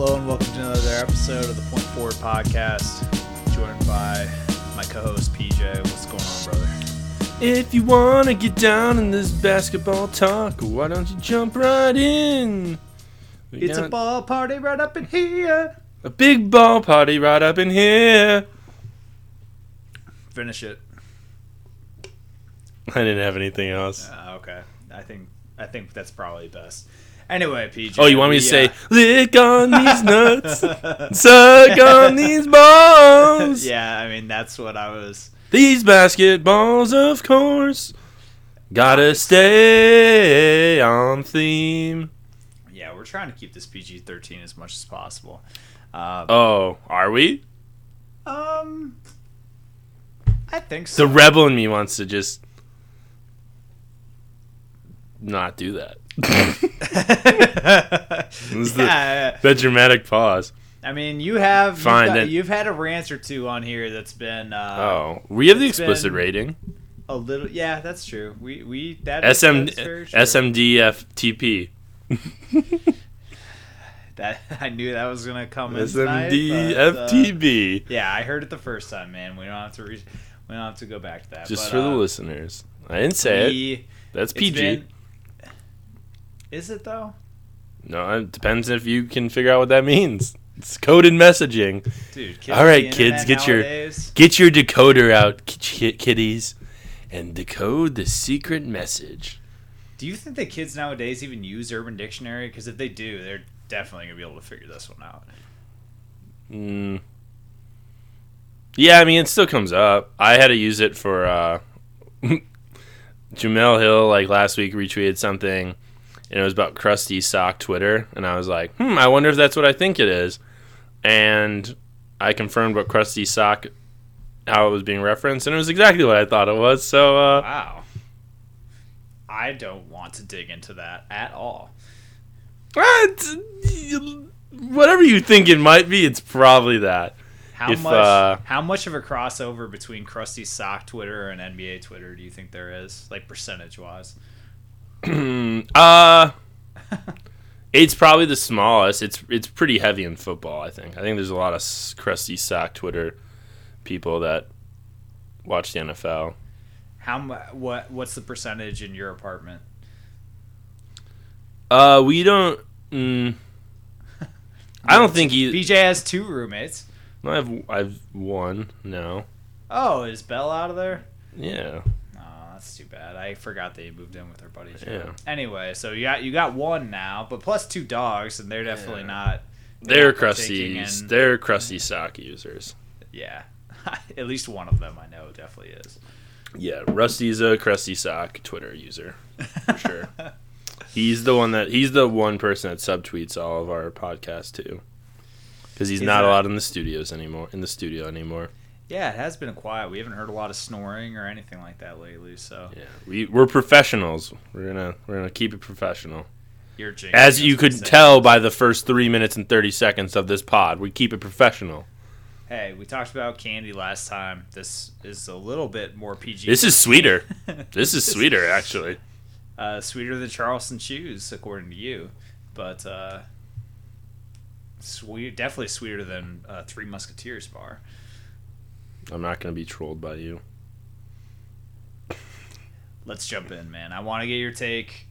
Hello and welcome to another episode of the Point Forward Podcast. Joined by my co-host PJ. What's going on, brother? If you wanna get down in this basketball talk, why don't you jump right in? We It's a got ball party right up in here. a big ball party right up in here. Finish it. I didn't have anything else. Uh, okay, I think I think that's probably best. Anyway, PJ. Oh, you want me to say, lick on these nuts, suck on these balls? yeah, I mean that's what I was. These basketballs, of course, gotta stay on theme. Yeah, we're trying to keep this PG-13 as much as possible. Uh, Oh, are we? um, I think so. The rebel in me wants to just not do that. Is the- yeah, that dramatic pause. I mean, you have you've Fine, got- then- You've had a rant or two on here that's been uh, Oh, we have the explicit rating. a little. Yeah, that's true. We we that SM, that's. SMDFTP. That I knew that was gonna come in but, uh, SMDFTB. yeah, I heard it the first time, man. We don't have to re- we don't have to go back to that. Just but, for the uh, listeners. I didn't say it. we- That's it's PG. been- is it though, No, it depends if you can figure out what that means. It's coded messaging. dude? All right, kids, get your- Get your decoder out, ki- kiddies, and decode the secret message. Do you think that kids nowadays even use Urban Dictionary? Because if they do, they're definitely gonna be able to figure this one out. Mm. Yeah, I mean, it still comes up. I had to use it for uh, Jemele Hill, like last week, retweeted something, and it was about Krusty Sock Twitter, and I was like, hmm, I wonder if that's what I think it is. And I confirmed what Krusty Sock, how it was being referenced, and it was exactly what I thought it was. So, uh, Wow. I don't want to dig into that at all. what? whatever you think it might be, it's probably that. How If, much? uh, how much of a crossover between Krusty Sock Twitter and NBA Twitter do you think there is, like percentage wise? uh it's probably the smallest. It's it's pretty heavy in football. I think. I think there's a lot of crusty sock Twitter people that watch the NFL. How what what's the percentage in your apartment? Uh, we don't. Mm, I don't think you. PJ has two roommates. I have I've one now. Oh, is Belle out of there? Yeah. That's too bad. I forgot they moved in with her buddy. Yeah. Anyway, so you got you got one now, but plus two dogs, and they're definitely Yeah. not. They're crusty. in- They're crusty sock users. Yeah, at least one of them I know definitely is. Yeah, Rusty's a crusty sock Twitter user for sure. He's the one that he's the one person that subtweets all of our podcasts too, because he's not that- allowed in the studios anymore. In the studio anymore. Yeah, it has been quiet. We haven't heard a lot of snoring or anything like that lately. So Yeah, we we're professionals. We're gonna we're gonna keep it professional. you're jinxing As you could tell by the first three minutes and thirty seconds of this pod, we keep it professional. Hey, we talked about candy last time. This is a little bit more PG. This is sweeter. This is sweeter, actually. uh, sweeter than Charleston Chews, according to you, but uh, sweet, definitely sweeter than uh, Three Musketeers bar. I'm not gonna be trolled by you. Let's jump in, man. I want to get your take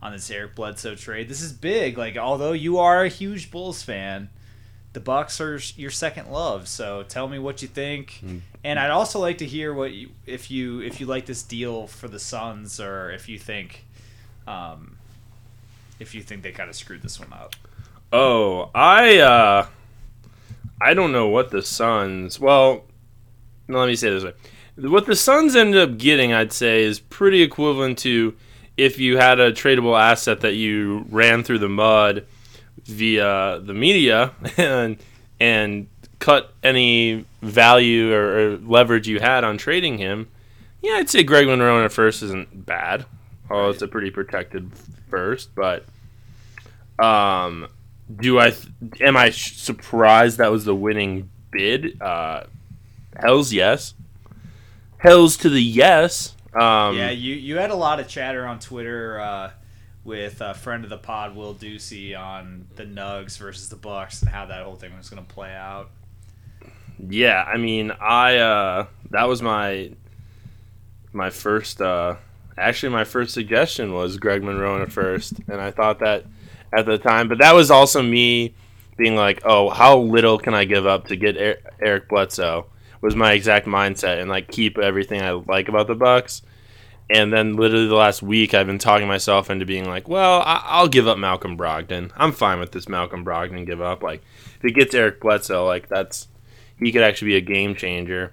on this Eric Bledsoe trade. This is big. Like, although you are a huge Bulls fan, the Bucks are your second love. So tell me what you think. Mm. And I'd also like to hear what you if you if you like this deal for the Suns or if you think, um, if you think they kind of screwed this one up. Oh, I uh I don't know what the Suns. Well, no, let me say this way. What the Suns ended up getting, I'd say, is pretty equivalent to if you had a tradable asset that you ran through the mud via the media and and cut any value or, or leverage you had on trading him. Yeah, I'd say Greg Monroe at first isn't bad. Oh, it's a pretty protected first, but um, do I am I surprised that was the winning bid? Uh, hell's yes. Hell's to the yes. Um, yeah, you you had a lot of chatter on Twitter uh, with a friend of the pod, Will Ducey, on the Nugs versus the Bucks and how that whole thing was going to play out. Yeah, I mean, I uh, that was my my first. Uh, actually, my first suggestion was Greg Monroe at first, and I thought that at the time, but that was also me being like, "Oh, how little can I give up to get Eric Bledsoe?" Was my exact mindset, and like keep everything I like about the Bucks. And then literally the last week, I've been talking myself into being like, "Well, I- will give up Malcolm Brogdon. I'm fine with this Malcolm Brogdon give up. Like, if it gets Eric Bledsoe, like that's he could actually be a game changer."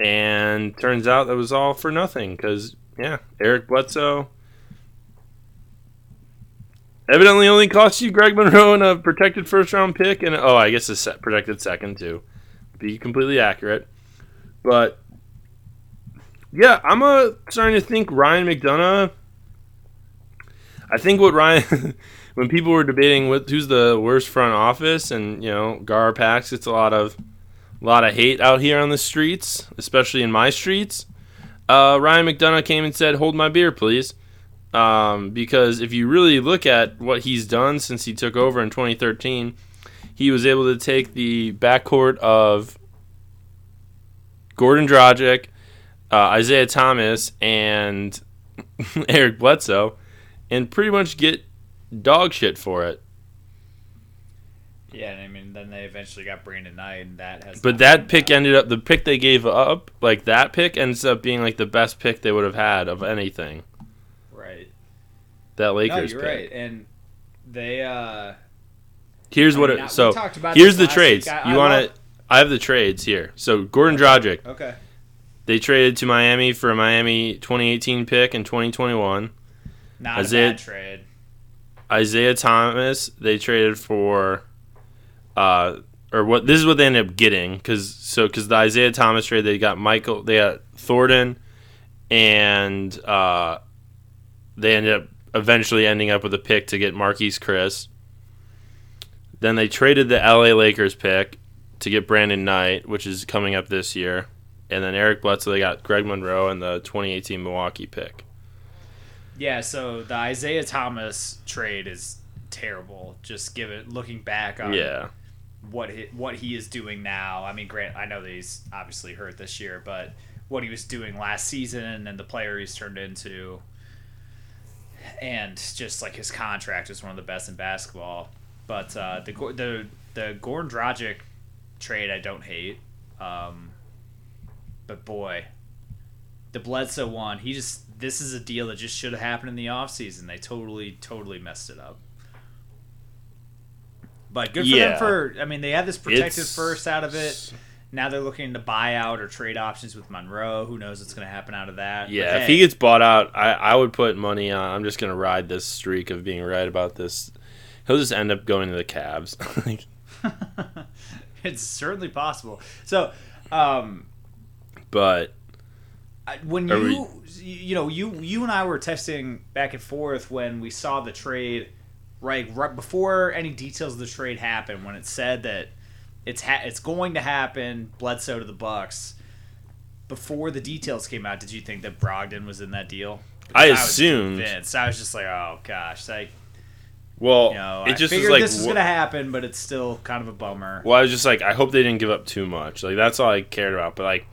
And turns out that was all for nothing because yeah, Eric Bledsoe evidently only cost you Greg Monroe and a protected first round pick, and oh, I guess a set protected second too. Be completely accurate, but yeah, I'm uh, starting to think Ryan McDonough. I think what Ryan, when people were debating what who's the worst front office, and you know Gar Garpax gets a lot of a lot of hate out here on the streets, especially in my streets. Uh, Ryan McDonough came and said, "Hold my beer, please." Um, because if you really look at what he's done since he took over in 2013, he was able to take the backcourt of Goran Dragic, uh, Isaiah Thomas, and Eric Bledsoe, and pretty much get dog shit for it. Yeah, and I mean, then they eventually got Brandon Knight, and that has. But that pick ended up the pick they gave up, like that pick ends up being like the best pick they would have had of anything Right. that Lakers no, you're pick. right, and they. uh Here's I what mean, it. So here's the trades. I- you want to? I have the trades here. So Goran Dragic, Okay. they traded to Miami for a Miami 2018 pick in 2021. Not Isaiah- a bad trade. Isaiah Thomas, they traded for, uh, or what? This is what they ended up getting because so because the Isaiah Thomas trade, they got Michael, they got Thornton, and uh, they ended up eventually ending up with a pick to get Marquese Chriss. Then they traded the LA Lakers pick to get Brandon Knight, which is coming up this year. And then Eric Bledsoe, they got Greg Monroe and the 2018 Milwaukee pick. Yeah, so the Isaiah Thomas trade is terrible. Just give it looking back on Yeah. what he, what he is doing now. I mean, Grant, I know that he's obviously hurt this year, but what he was doing last season and the player he's turned into, and just like his contract is one of the best in basketball. But uh, the the the Goran Dragic trade I don't hate, um, but boy, the Bledsoe one he just this is a deal that just should have happened in the offseason. They totally totally messed it up. But good for Yeah. them for I mean they had this protected It's- first out of it. Now they're looking to buy out or trade options with Monroe. Who knows what's going to happen out of that? But Yeah, if hey, he gets bought out, I, I would put money on. I'm just gonna ride this streak of being right about this. He'll just end up going to the Cavs. It's certainly possible. So, um, but when you you know you you and I were texting back and forth when we saw the trade, right right before any details of the trade happened, when it said that it's ha- it's going to happen, Bledsoe to the Bucks. Before the details came out, did you think that Brogdon was in that deal? I was assumed. convinced. I was just like, oh gosh, like well, you know, it I just was figured like. this is wh- gonna happen, but it's still kind of a bummer. Well, I was just like, I hope they didn't give up too much. Like that's all I cared about. But like,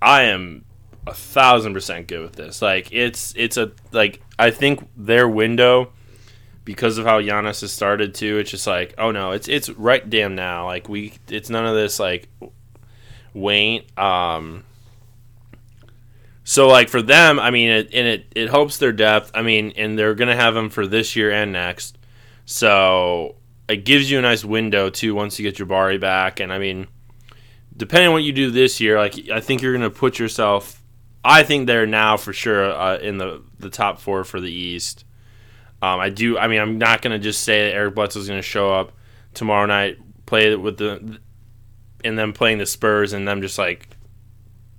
I am a thousand percent good with this. Like it's it's a like I think their window because of how Giannis has started too. It's just like, oh no, it's it's right damn now. Like we, it's none of this like wait. Um. So like for them, I mean, it and it it helps their depth. I mean, and they're gonna have them for this year and next. So it gives you a nice window too once you get Jabari back. And I mean, depending on what you do this year, like I think you're to put yourself. I think they're now for sure uh, in the the top four for the East. Um, I do. I mean, I'm not to just say that Eric Bledsoe's to show up tomorrow night, play with the, and then playing the Spurs, and them just like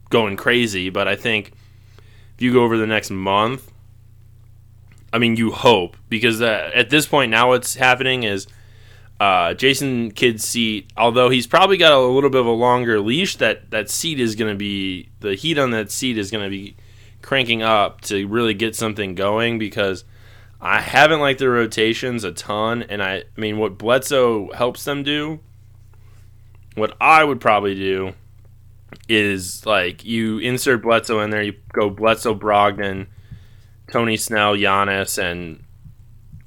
going crazy. But I think if you go over the next month, I mean, you hope because uh, at this point now, what's happening is uh, Jason Kidd's seat. Although he's probably got a little bit of a longer leash, that that seat is going to be the heat on that seat is going to be cranking up to really get something going because I haven't liked their rotations a ton, and I, I mean, what Bledsoe helps them do, what I would probably do is like you insert Bledsoe in there, you go Bledsoe, Brogdon, Tony Snell, Giannis, and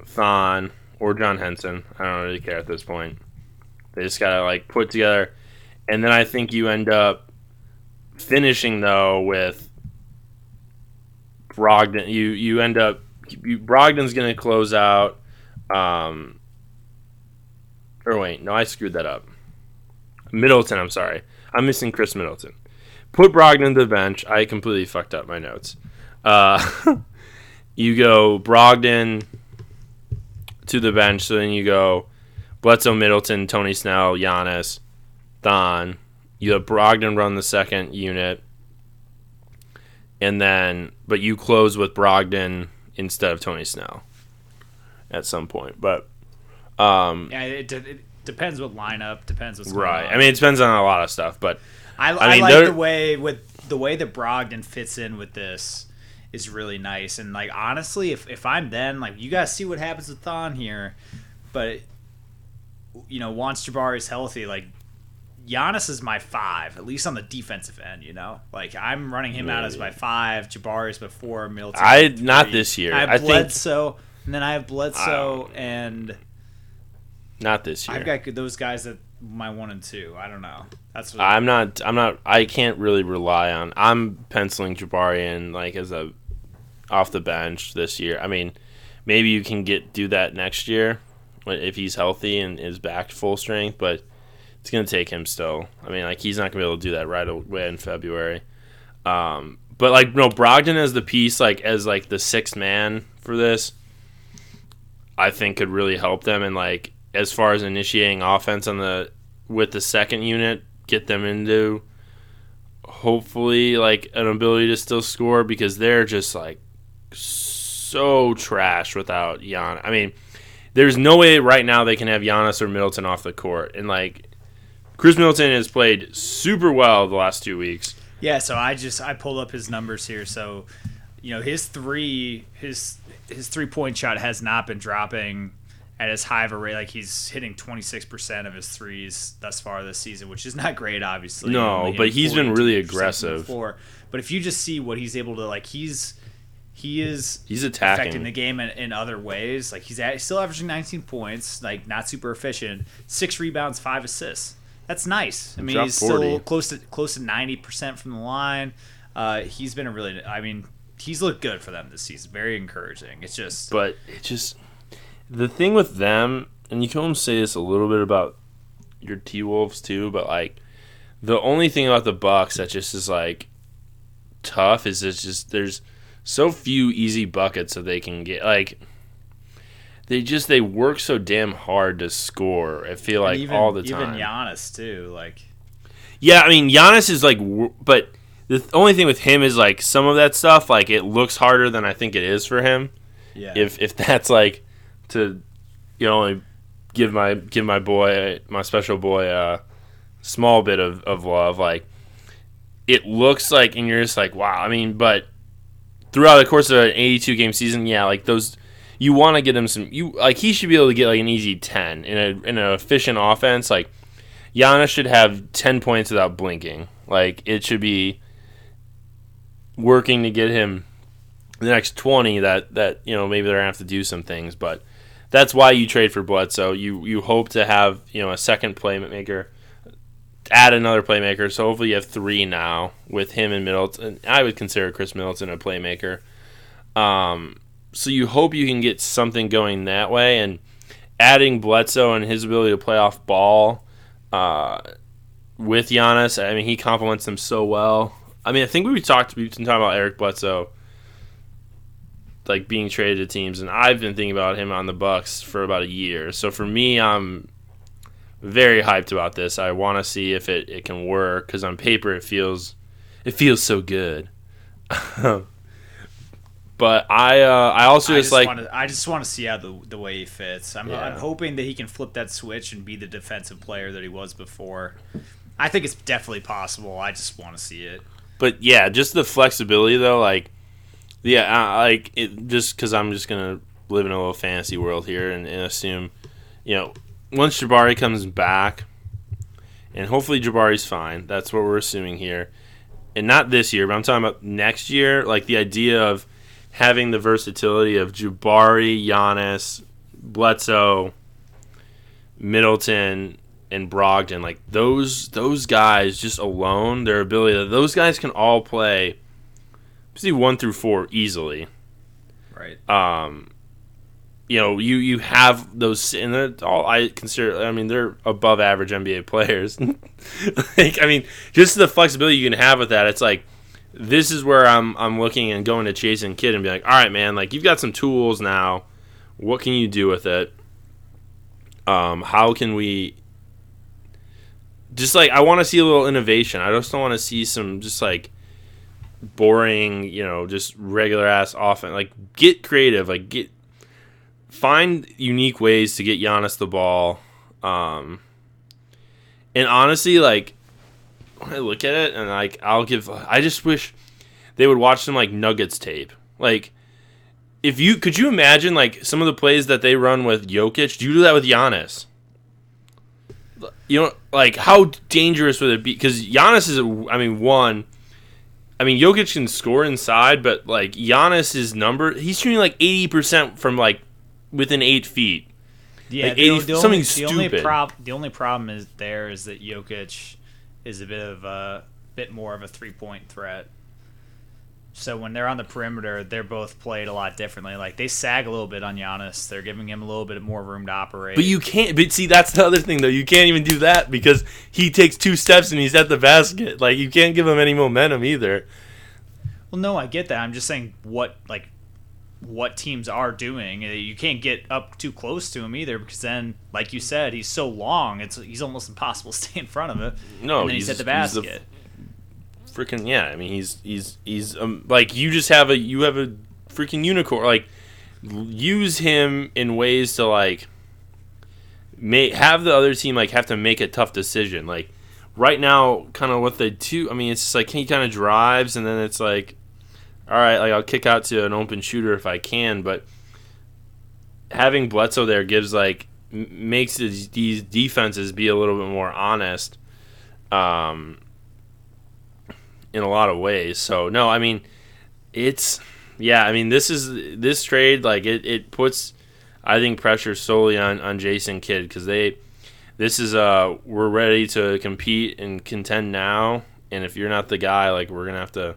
Thon or John Henson. I don't really care at this point. They just gotta like put together, and then I think you end up finishing though with Brogdon. You you end up you, Brogdon's gonna close out. Um, or wait, no, I screwed that up. Middleton, I'm sorry. I'm missing Khris Middleton. Put Brogdon to the bench. I completely fucked up my notes. Uh, you go Brogdon to the bench, so then you go Bledsoe, Middleton, Tony Snell, Giannis, Thon. You have Brogdon run the second unit, and then but you close with Brogdon instead of Tony Snell at some point. But um, Yeah, it, it depends what lineup, depends what's right, going on. I mean it depends on a lot of stuff, but I, I I, mean, like the way with the way that Brogdon fits in with this is really nice. And like honestly, if if I'm then like you guys see what happens with Thon here, but you know once Jabari's healthy, like Giannis is my five, at least on the defensive end. You know, like I'm running him out as my five, Jabari's my four, Middleton. I- not this year. I have I think- Bledsoe, and then I have Bledsoe, and not this year. I've got those guys that my one and two. I don't know. That's what I'm not. I'm not. I can't really rely on. I'm penciling Jabari in like as a off the bench this year. I mean, maybe you can get do that next year if he's healthy and is back full strength, but it's gonna take him still. I mean, like he's not gonna be able to do that right away in February. Um, but like no, Brogdon as the piece, like as like the sixth man for this, I think could really help them. And like as far as initiating offense on the with the second unit, get them into hopefully like an ability to still score because they're just like so trash without Gian. I mean, there's no way right now they can have Giannis or Middleton off the court. And like Khris Middleton has played super well the last two weeks. Yeah, so I just I pulled up his numbers here. So, you know, his three his his three point shot has not been dropping at as high of a rate. Like he's hitting twenty six percent of his threes thus far this season, which is not great, obviously. No, but he's been really 42% from the aggressive. But if you just see what he's able to like, he's he is He's affecting attacking. the game in, in other ways. Like he's at, still averaging 19 points, like not super efficient. Six rebounds, five assists. That's nice. I mean, he's 40. still close to close to 90 percent from the line. Uh, he's been a really, I mean, he's looked good for them this season. Very encouraging. It's just But it just the thing with them, and you can almost say this a little bit about your T Wolves too, but like the only thing about the Bucks that just is like tough is it's just there's so few easy buckets that they can get. Like they just they work so damn hard to score. I feel like even, all the time. Even Giannis too. Like Yeah, I mean Giannis is like, but the only thing with him is like some of that stuff. Like it looks harder than I think it is for him. yeah, If if that's like to, you know, give my give my boy my special boy a small bit of of love. Like it looks like, and you're just like, wow. I mean, but throughout the course of an 82 game season, yeah, like those. You want to get him some. You like he should be able to get like an easy ten in a in an efficient offense. Like Giannis should have 10 points without blinking. Like, it should be working to get him the next 20 that, that you know, maybe they're to have to do some things. But that's why you trade for Bledsoe. You, you hope to have, you know, a second playmaker, add another playmaker. So hopefully you have three now with him and Middleton. I would consider Khris Middleton a playmaker. Um, so you hope you can get something going that way. And adding Bledsoe and his ability to play off ball uh, with Giannis, I mean, he complements them so well. I mean, I think we talked been talking about Eric Bledsoe like being traded to teams, and I've been thinking about him on the Bucks for about a year. So for me, I'm very hyped about this. I want to see if it, it can work because on paper it feels it feels so good. but I uh, I also I just, just like want to I just want to see how the the way he fits. I'm Yeah. I'm hoping that he can flip that switch and be the defensive player that he was before. I think it's definitely possible. I just want to see it. but yeah, just the flexibility though, like yeah, uh, like it just because I'm just gonna live in a little fantasy world here and, and assume, you know, once Jabari comes back, and hopefully Jabari's fine. That's what we're assuming here, and not this year, but I'm talking about next year. Like the idea of having the versatility of Jabari, Giannis, Bledsoe, Middleton, and Brogdon. Like those those guys just alone, their ability. Those guys can all play. See one through four easily. Right. Um, you know, you you have those, and they're all I consider. I mean, they're above average NBA players. like, I mean, just the flexibility you can have with that. It's like this is where I'm I'm looking and going to Jason Kidd and be like, all right, man, like you've got some tools now. What can you do with it? Um, how can we? Just like I want to see a little innovation. I just don't want to see some just like boring, you know, just regular ass offense. Like get creative. Like get find unique ways to get Giannis the ball. Um, and honestly, like when I look at it and like I'll give I just wish they would watch some like Nuggets tape. Like if you could you imagine like some of the plays that they run with Jokic, do you do that with Giannis? You know, like how dangerous would it be? Because Giannis is, I mean, one. I mean, Jokic can score inside, but like Giannis' is number, he's shooting like eighty percent from like within eight feet. Yeah, Like 80 the something only, the only stupid. prob- the only problem is there is that Jokic is a bit of a bit more of a three point threat. So when they're on the perimeter, they're both played a lot differently. Like they sag a little bit on Giannis. They're giving him a little bit more room to operate. But you can't. But see, that's the other thing, though. You can't even do that because he takes two steps and he's at the basket. Like you can't give him any momentum either. Well, no, I get that. I'm just saying what like what teams are doing. Uh, You can't get up too close to him either because then, like you said, he's so long. It's he's almost impossible to stay in front of it. No, then he's, at he's the basket. Freaking yeah. I mean, he's he's he's um, like you just have a you have a freaking unicorn. Like use him in ways to like make have the other team like have to make a tough decision. Like right now, kind of what they do. I mean, it's just like he kind of drives and then it's like, all right, like I'll kick out to an open shooter if I can, but having Bledsoe there gives like makes these defenses be a little bit more honest. Um, in a lot of ways. So no, I mean, it's yeah. I mean, this is this trade like it, it puts I think pressure solely on on Jason Kidd because they this is uh we're ready to compete and contend now. And if you're not the guy, like we're gonna have to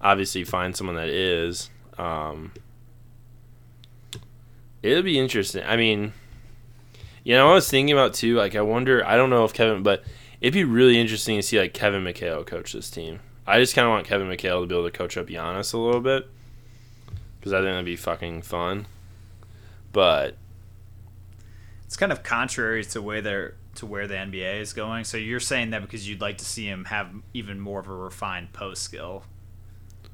obviously find someone that is. Um, it'll be interesting. I mean, you know, I was thinking about too. Like, I wonder. I don't know if Kevin, but it'd be really interesting to see like Kevin McHale coach this team. I just kind of want Kevin McHale to be able to coach up Giannis a little bit because I think that'd be fucking fun. But It's kind of contrary to where they're to where the NBA is going. So you're saying that because you'd like to see him have even more of a refined post skill.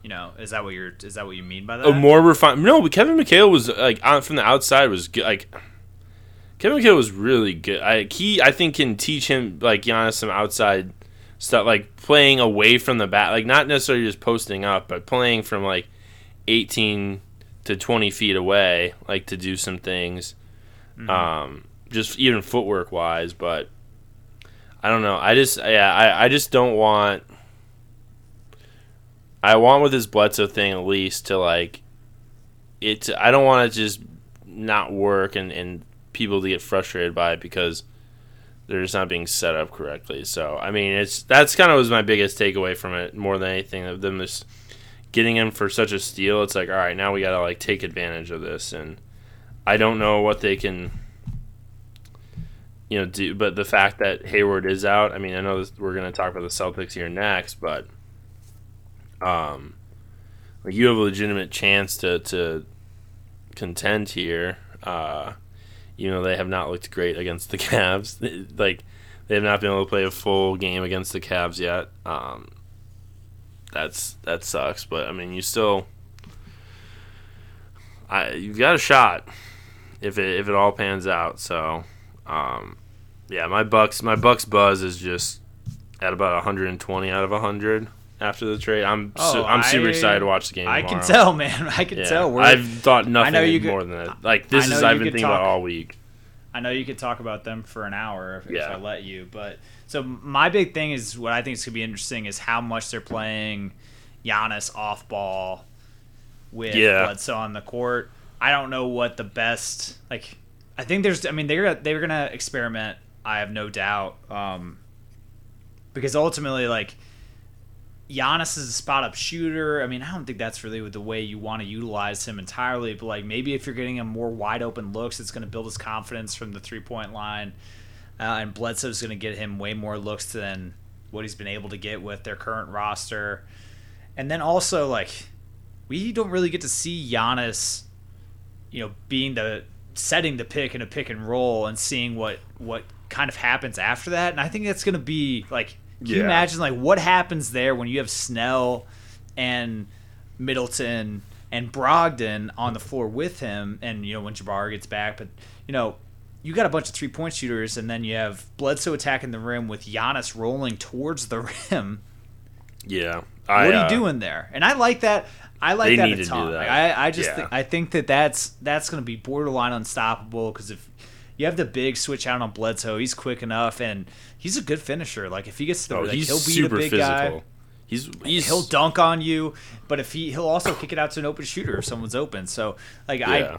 You know, is that what you're? Is that what you mean by that? a more refined. No, but Kevin McHale was like on, from the outside was good. Like Kevin McHale was really good. I he I think can teach him like Giannis some outside stuff, like playing away from the bat, like not necessarily just posting up, but playing from like eighteen to twenty feet away, like to do some things. Um, just even footwork wise, but I don't know. I just yeah, I, I just don't want. I want with this Bledsoe thing at least to like it. I don't want to just not work and and people to get frustrated by it because they're just not being set up correctly. So I mean, it's that's kind of was my biggest takeaway from it more than anything of them just getting him for such a steal. It's like all right, now we got to like take advantage of this, and I don't know what they can. You know, do but the fact that Hayward is out. I mean, I know this, we're going to talk about the Celtics here next, but um, like you have a legitimate chance to to contend here. Uh, you know they have not looked great against the Cavs. like they have not been able to play a full game against the Cavs yet. Um, that's that sucks, but I mean you still, I you've got a shot if it if it all pans out. So, um, yeah, my Bucks my Bucks buzz is just at about 120 out of 100. After the trade. I'm Oh, su- I'm super I- excited to watch the game. I can tell, man. I can Yeah. tell. We're, I've thought nothing you could- more than that. Like this is I've been thinking about talk- all week. I know you could talk about them for an hour if, if I let you, but so my big thing is what I think is gonna be interesting is how much they're playing Giannis off ball with Yeah. Bledsoe on the court. I don't know what the best like. I think there's. I mean, they're they're gonna experiment. I have no doubt. Um, because ultimately, like Giannis is a spot up shooter. I mean, I don't think that's really the way you want to utilize him entirely. But like maybe if you're getting him more wide open looks, it's going to build his confidence from the three point line. Uh, and Bledsoe's going to get him way more looks than what he's been able to get with their current roster. And then also like we don't really get to see Giannis, you know, being the setting the pick in a pick and roll and seeing what what kind of happens after that. And I think that's going to be like can you imagine like what happens there when you have Snell and Middleton and Brogdon on the floor with him, and you know when Jabbar gets back, but you know you got a bunch of three point shooters, and then you have Bledsoe attacking the rim with Giannis rolling towards the rim. Yeah. I, what are uh, you doing there? And I like that. I like They that need a to do ton. that. Like, I, I just Yeah. think, I think that that's that's going to be borderline unstoppable because if you have the big switch out on Bledsoe, he's quick enough and he's a good finisher. Like if he gets to the Oh, like, he's he'll be a big physical. guy. He's he's He'll dunk on you, but if he he'll also kick it out to an open shooter if someone's open. So like Yeah.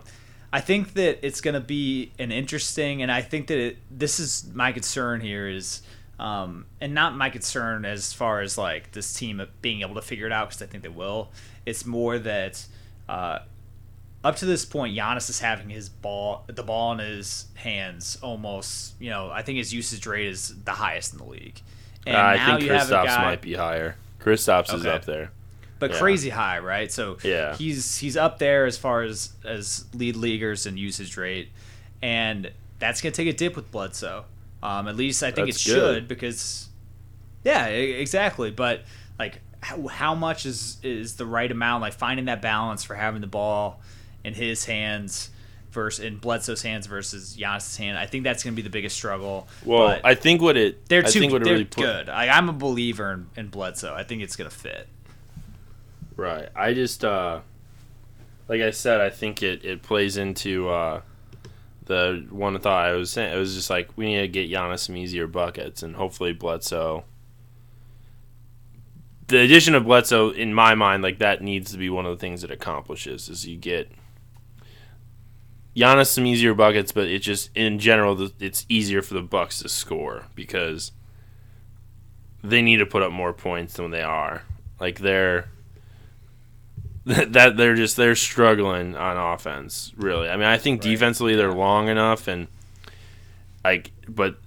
I I think that it's going to be an interesting, and I think that it, this is my concern here is, um, and not my concern as far as like this team being able to figure it out because I think they will. It's more that uh, up to this point, Giannis is having his ball, the ball in his hands almost. You know, I think his usage rate is the highest in the league. And Uh, I think Kristaps guy, might be higher. Kristaps is up there. but Yeah. crazy high, right? So Yeah. he's he's up there as far as as lead leaguers and usage rate, and that's gonna take a dip with Bledsoe. Um, at least I think That's it should because, yeah, exactly. But like, how, how much is is the right amount? Like finding that balance for having the ball in his hands versus in Bledsoe's hands versus Giannis' hand. I think that's gonna be the biggest struggle. Well, but I think what it they're I too they're really put, good. I, I'm a believer in, in Bledsoe. I think it's gonna fit. Right. I just uh like I said, I think it, it plays into uh the one thought I was saying. It was just like we need to get Giannis some easier buckets and hopefully Bledsoe the addition of Bledsoe in my mind, like that needs to be one of the things it accomplishes is you get Giannis some easier buckets, but it just in general it's easier for the Bucks to score because they need to put up more points than they are. Like they're that they're just they're struggling on offense. Really, I mean, I think Right. defensively they're long enough and like, but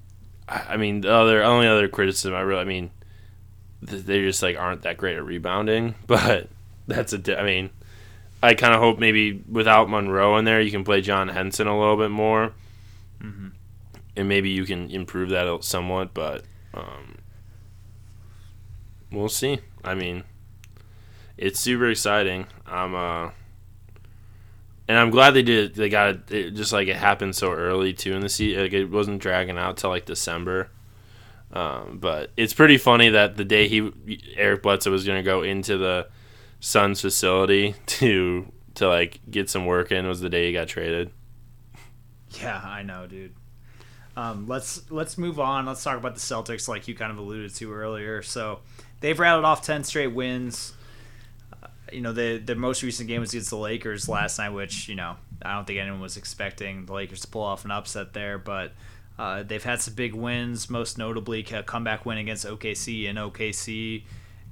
I mean, the other only other criticism I really, I mean, th- they just like aren't that great at rebounding. But that's a I mean, I kind of hope maybe without Monroe in there, you can play John Henson a little bit more, Mhm. and maybe you can improve that somewhat. But um, we'll see. I mean, it's super exciting. I'm uh, and I'm glad they did. They got it, it just like it happened so early too in the season. Like it wasn't dragging out till like December. Um, but it's pretty funny that the day he Eric Bledsoe was going to go into the Suns facility to to like get some work in was the day he got traded. Yeah, I know, dude. Um, let's let's move on. Let's talk about the Celtics, like you kind of alluded to earlier. So they've rattled off ten straight wins. Uh, you know, the their most recent game was against the Lakers last night, which you know I don't think anyone was expecting the Lakers to pull off an upset there, but. Uh, they've had some big wins, most notably a comeback win against OKC in OKC,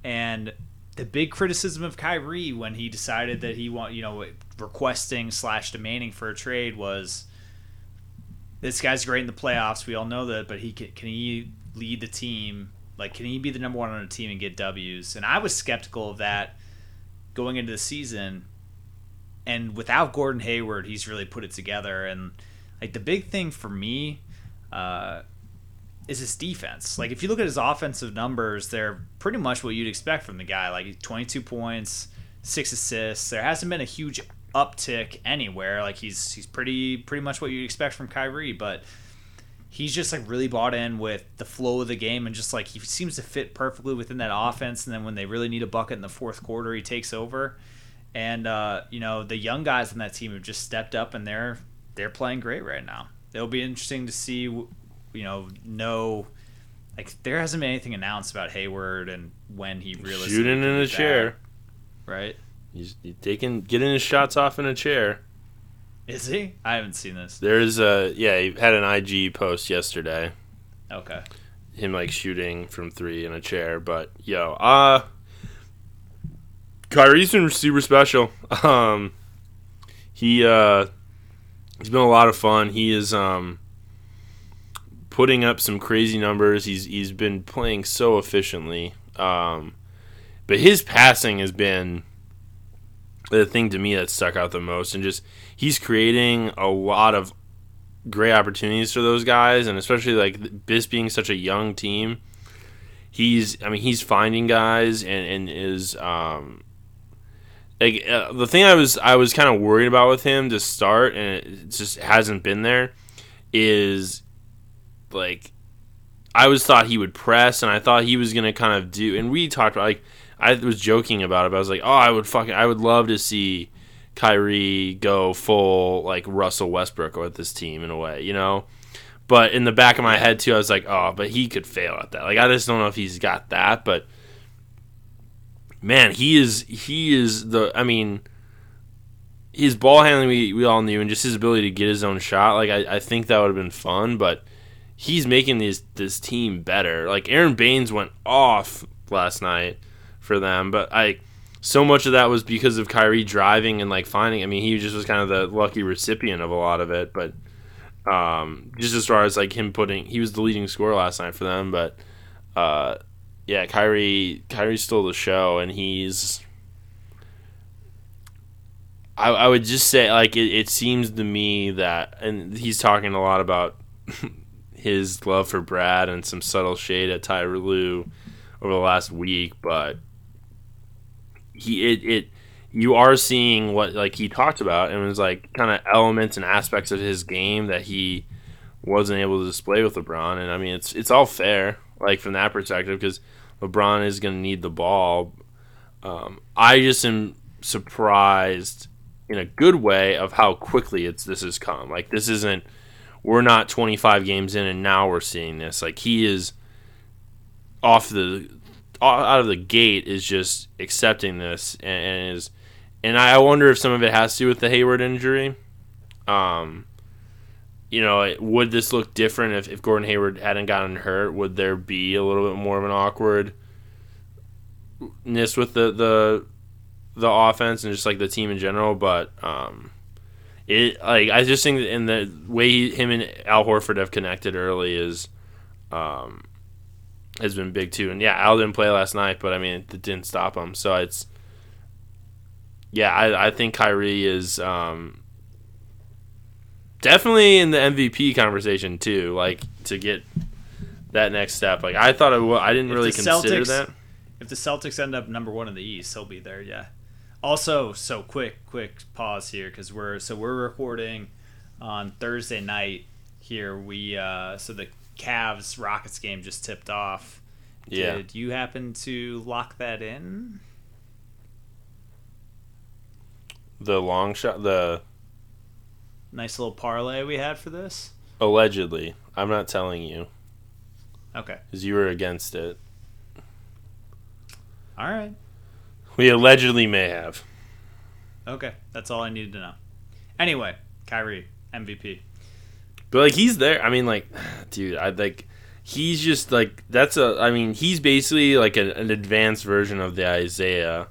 and the big criticism of Kyrie when he decided that he want you know requesting slash demanding for a trade was this guy's great in the playoffs. We all know that, but he can, can he lead the team? Like, can he be the number one on a team and get W's? And I was skeptical of that going into the season. And without Gordon Hayward, he's really put it together. And like the big thing for me uh, is his defense. Like, if you look at his offensive numbers, they're pretty much what you'd expect from the guy. Like, 22 points, six assists. There hasn't been a huge uptick anywhere. Like he's he's pretty pretty much what you'd expect from Kyrie, but he's just like really bought in with the flow of the game and just like he seems to fit perfectly within that offense. And then when they really need a bucket in the fourth quarter, he takes over. And uh, you know the young guys on that team have just stepped up and they're they're playing great right now. It'll be interesting to see, you know, no like there hasn't been anything announced about Hayward and when he really Shooting in a chair. right? He's, he's taking getting his shots off in a chair. Is he? I haven't seen this. There's a yeah, he had an IG post yesterday. Okay. Him like shooting from three in a chair, but yo, uh Kyrie's been super special. Um he uh he's been a lot of fun. He is um putting up some crazy numbers. He's he's been playing so efficiently. Um but his passing has been the thing to me that stuck out the most and just he's creating a lot of great opportunities for those guys and especially like this being such a young team he's i mean he's finding guys and, and is um like uh, the thing i was i was kind of worried about with him to start and it just hasn't been there is like i was thought he would press and i thought he was gonna kind of do and we talked about like I was joking about it. But I was like, oh, I would fucking, I would love to see Kyrie go full like Russell Westbrook with this team in a way, you know. But in the back of my head too, I was like, oh, but he could fail at that. Like I just don't know if he's got that. But man, he is, he is the. I mean, his ball handling we, we all knew, and just his ability to get his own shot. Like I, I think that would have been fun, but. He's making this this team better. Like Aron Baynes went off last night for them. But I so much of that was because of Kyrie driving and like finding. I mean, he just was kind of the lucky recipient of a lot of it. But um, just as far as like him putting, he was the leading scorer last night for them. But uh, yeah, Kyrie Kyrie stole the show, and he's. I, I would just say like it, it seems to me that and he's talking a lot about his love for Brad and some subtle shade at Tyronn Lue over the last week, but he it, it you are seeing what like he talked about and it was like kind of elements and aspects of his game that he wasn't able to display with LeBron and I mean it's it's all fair like from that perspective because LeBron is going to need the ball. Um, I just am surprised in a good way of how quickly it's this has come. Like this isn't we're not 25 games in and now we're seeing this. Like he is off the out of the gate is just accepting this and, and is and I wonder if some of it has to do with the Hayward injury. Um, you know, would this look different if, if Gordon Hayward hadn't gotten hurt? Would there be a little bit more of an awkwardness with the the the offense and just like the team in general? But um, it like I just think in the way he, him and Al Horford have connected early is um, has been big too. And yeah, Al didn't play last night, but I mean, it didn't stop him. So it's yeah, I, I think Kyrie is um, definitely in the MVP conversation too. Like to get that next step. Like I thought I didn't If really consider Celtics- that. If the Celtics end up number one in the East, he'll be there. Yeah. Also, so quick, quick pause here because we're so we're recording on Thursday night here. We uh, so the Cavs Rockets game just tipped off. Yeah. Did you happen to lock that in? The long shot, the Nice little parlay we had for this. allegedly. I'm not telling you Okay. because you were against it. All right. We allegedly may have. Okay. That's all I needed to know. Anyway, Kyrie MVP. But like he's there. I mean, like, dude, I like he's just like that's a. I mean, he's basically like an, an advanced version of the Isaiah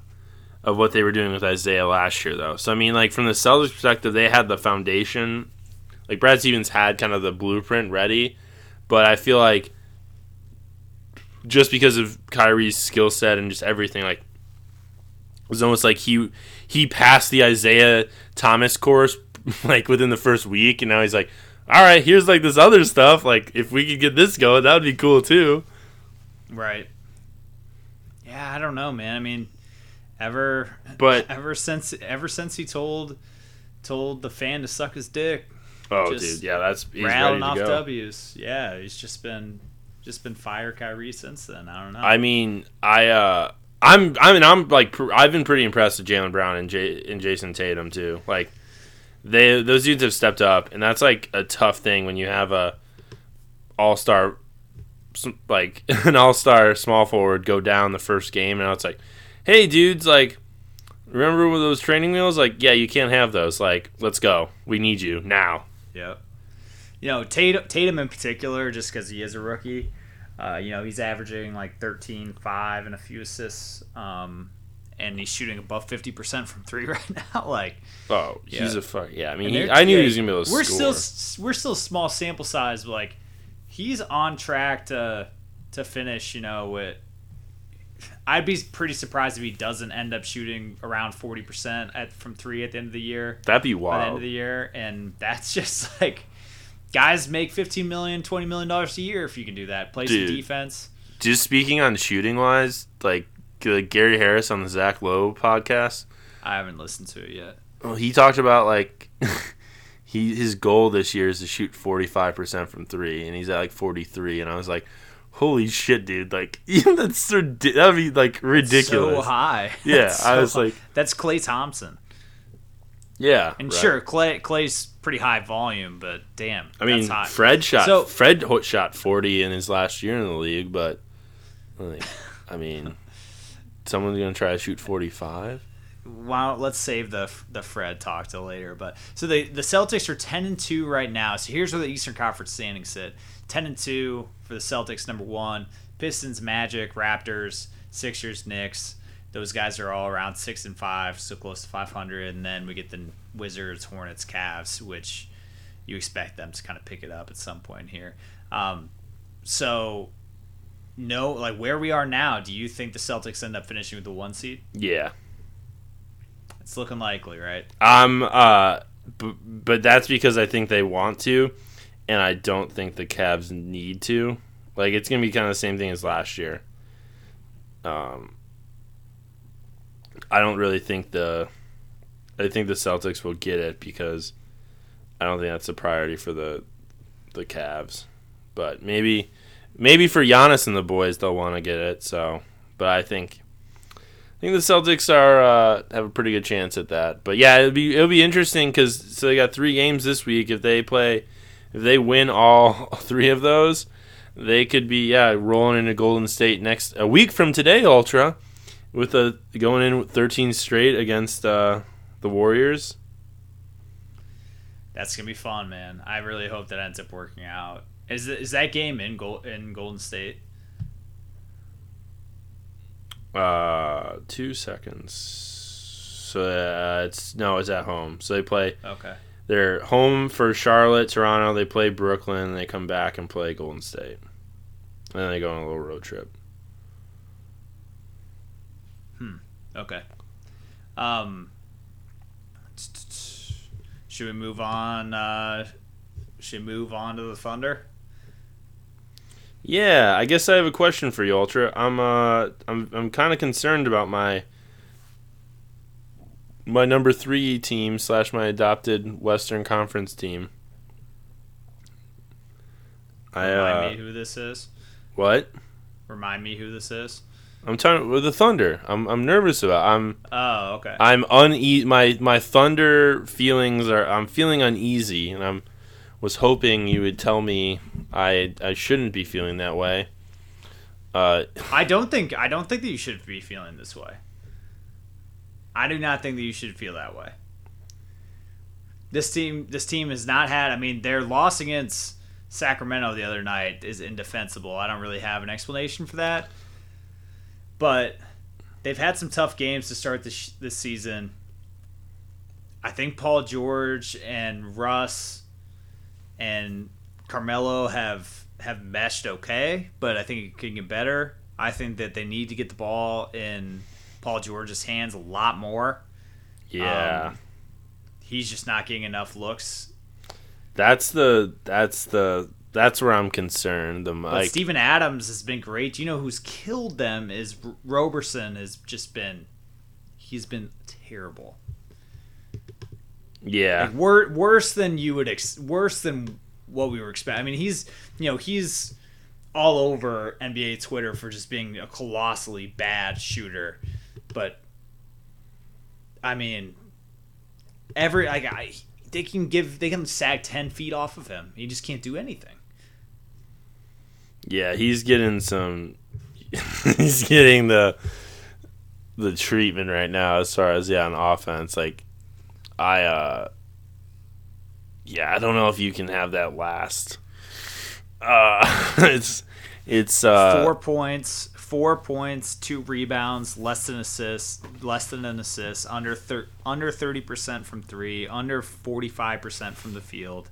of what they were doing with Isaiah last year, though. So I mean, like from the Celtics perspective, they had the foundation. Like Brad Stevens had kind of the blueprint ready, but I feel like just because of Kyrie's skill set and just everything, like it was almost like he he passed the Isaiah Thomas course like within the first week, and now he's like, all right, here's like this other stuff. Like if we could get this going, that would be cool too. Right. Yeah, I don't know, man. I mean, ever But ever since ever since he told told the fan to suck his dick, Oh, dude, yeah, that's he's rattling off go. W's. Yeah, he's just been just been fire Kyrie since then. I don't know. I mean, I uh, I'm I mean I'm like I've been pretty impressed with Jaylen Brown and J- and Jayson Tatum too. Like they those dudes have stepped up, and that's like a tough thing when you have a all star like an all star small forward go down the first game, and it's like, hey dudes, like. Remember with those training wheels? Like, yeah, you can't have those. Like, let's go. We need you now. Yeah. You know, Tatum, Tatum in particular, just because he is a rookie, uh, you know, he's averaging like 13, 5, and a few assists. Um, and he's shooting above 50% from three right now. like, Oh, he's a fuck. Yeah, I mean, he, I knew yeah, he was gonna be able to we're score. still we're still small sample size, but like he's on track to to finish. You know, with I'd be pretty surprised if he doesn't end up shooting around forty percent at from three at the end of the year. That'd be wild. By the end of the year, and that's just like guys make 15 million 20 million dollars a year if you can do that play Dude. some defense Just speaking on shooting wise, like uh, Gary Harris on the Zach Lowe podcast, i haven't listened to it yet well, he talked about like he his goal this year is to shoot forty five percent from three, and he's at like forty three, and I was like, holy shit, dude! Like that's that'd be like ridiculous. so high Yeah, That's I so was like- that's Klay Thompson Yeah, and right. sure Klay Klay's pretty high volume but damn I mean. Fred shot So- Fred shot forty in his last year in the league, but like, I mean, someone's gonna try to shoot forty five. Wow, let's save the the Fred talk till later. But so the the Celtics are ten and two right now. So here's where the Eastern Conference standings sit: ten and two for the Celtics, number one. Pistons, Magic, Raptors, Sixers, Knicks. Those guys are all around six and five, so close to five hundred. And then we get the Wizards, Hornets, Cavs, which you expect them to kind of pick it up at some point here. Um, so no, like where we are now, do you think the Celtics end up finishing with the one seed? Yeah, It's looking likely, right? Um, uh, b- but that's because I think they want to, and I don't think the Cavs need to. Like it's gonna be kind of the same thing as last year. Um, I don't really think the, I think the Celtics will get it because I don't think that's a priority for the, the Cavs. But maybe, maybe for Giannis and the boys they'll want to get it. So, but I think I think the Celtics are uh, have a pretty good chance at that. But yeah, it'll be it'll be interesting because so they got three games this week. If they play, if they win all three of those, they could be yeah rolling into Golden State next a week from today. Ultra with a going in with 13 straight against uh, the Warriors. That's gonna be fun, man. I really hope that ends up working out. Is is that game in Gol- in Golden State? Uh, two seconds. So uh, it's no, it's at home. So they play. Okay. They're home for Charlotte, Toronto. They play Brooklyn. And they come back and play Golden State. And then they go on a little road trip. Okay. Um. Should we move on? Uh, should we move on to the Thunder? Yeah, I guess I have a question for you, Ultra. I'm uh, I'm I'm kind of concerned about my my number three team slash my adopted Western Conference team. I Remind uh, me who this is. what? Remind me who this is. I'm talking with the Thunder. I'm I'm nervous about. I'm Oh, okay. I'm uneasy. my my Thunder feelings are I'm feeling uneasy and I'm was hoping you would tell me I I shouldn't be feeling that way. Uh I don't think I don't think that you should be feeling this way. I do not think that you should feel that way. This team this team has not had I mean their loss against Sacramento the other night is indefensible. I don't really have an explanation for that. But they've had some tough games to start this this season. I think Paul George and Russ and Carmelo have have meshed okay, but I think it can get better. I think that they need to get the ball in Paul George's hands a lot more. yeah. Um, He's just not getting enough looks. that's the that's the that's where I'm concerned. The But like Steven Adams has been great. You know who's killed them is R- Roberson has just been he's been terrible. Yeah. Like wor- worse than you would ex- worse than what we were expecting. I mean, he's you know he's all over NBA Twitter for just being a colossally bad shooter, but I mean, every like I, they can give they can sag ten feet off of him. He just can't do anything. Yeah, he's getting some. he's getting the the treatment right now as far as yeah on offense. Like, I uh, yeah, I don't know if you can have that last. Uh, it's it's uh four points, four points, two rebounds, less than assists, less than an assist, under thir- under thirty percent from three, under forty five percent from the field,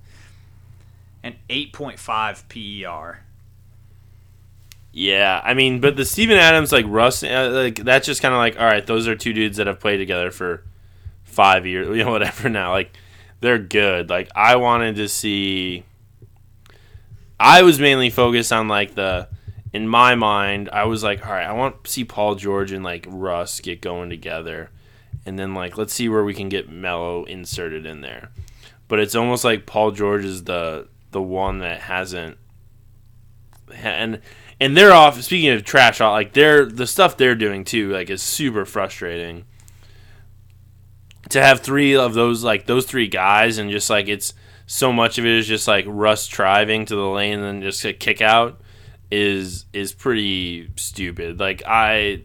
and eight point five PER. Yeah, I mean, but the Steven Adams like Russ, uh, like that's just kind of like all right. Those are two dudes that have played together for five years, you know, whatever. Now, like they're good. Like I wanted to see. I was mainly focused on like the, in my mind, I was like, all right, I want to see Paul George and like Russ get going together, and then like let's see where we can get Melo inserted in there. But it's almost like Paul George is the the one that hasn't, and and they're off. Speaking of trash, like they're the stuff they're doing too, like is super frustrating. To have three of those, like those three guys, and just like it's so much of it is just like Russ driving to the lane and then just a kick out is is pretty stupid. Like I,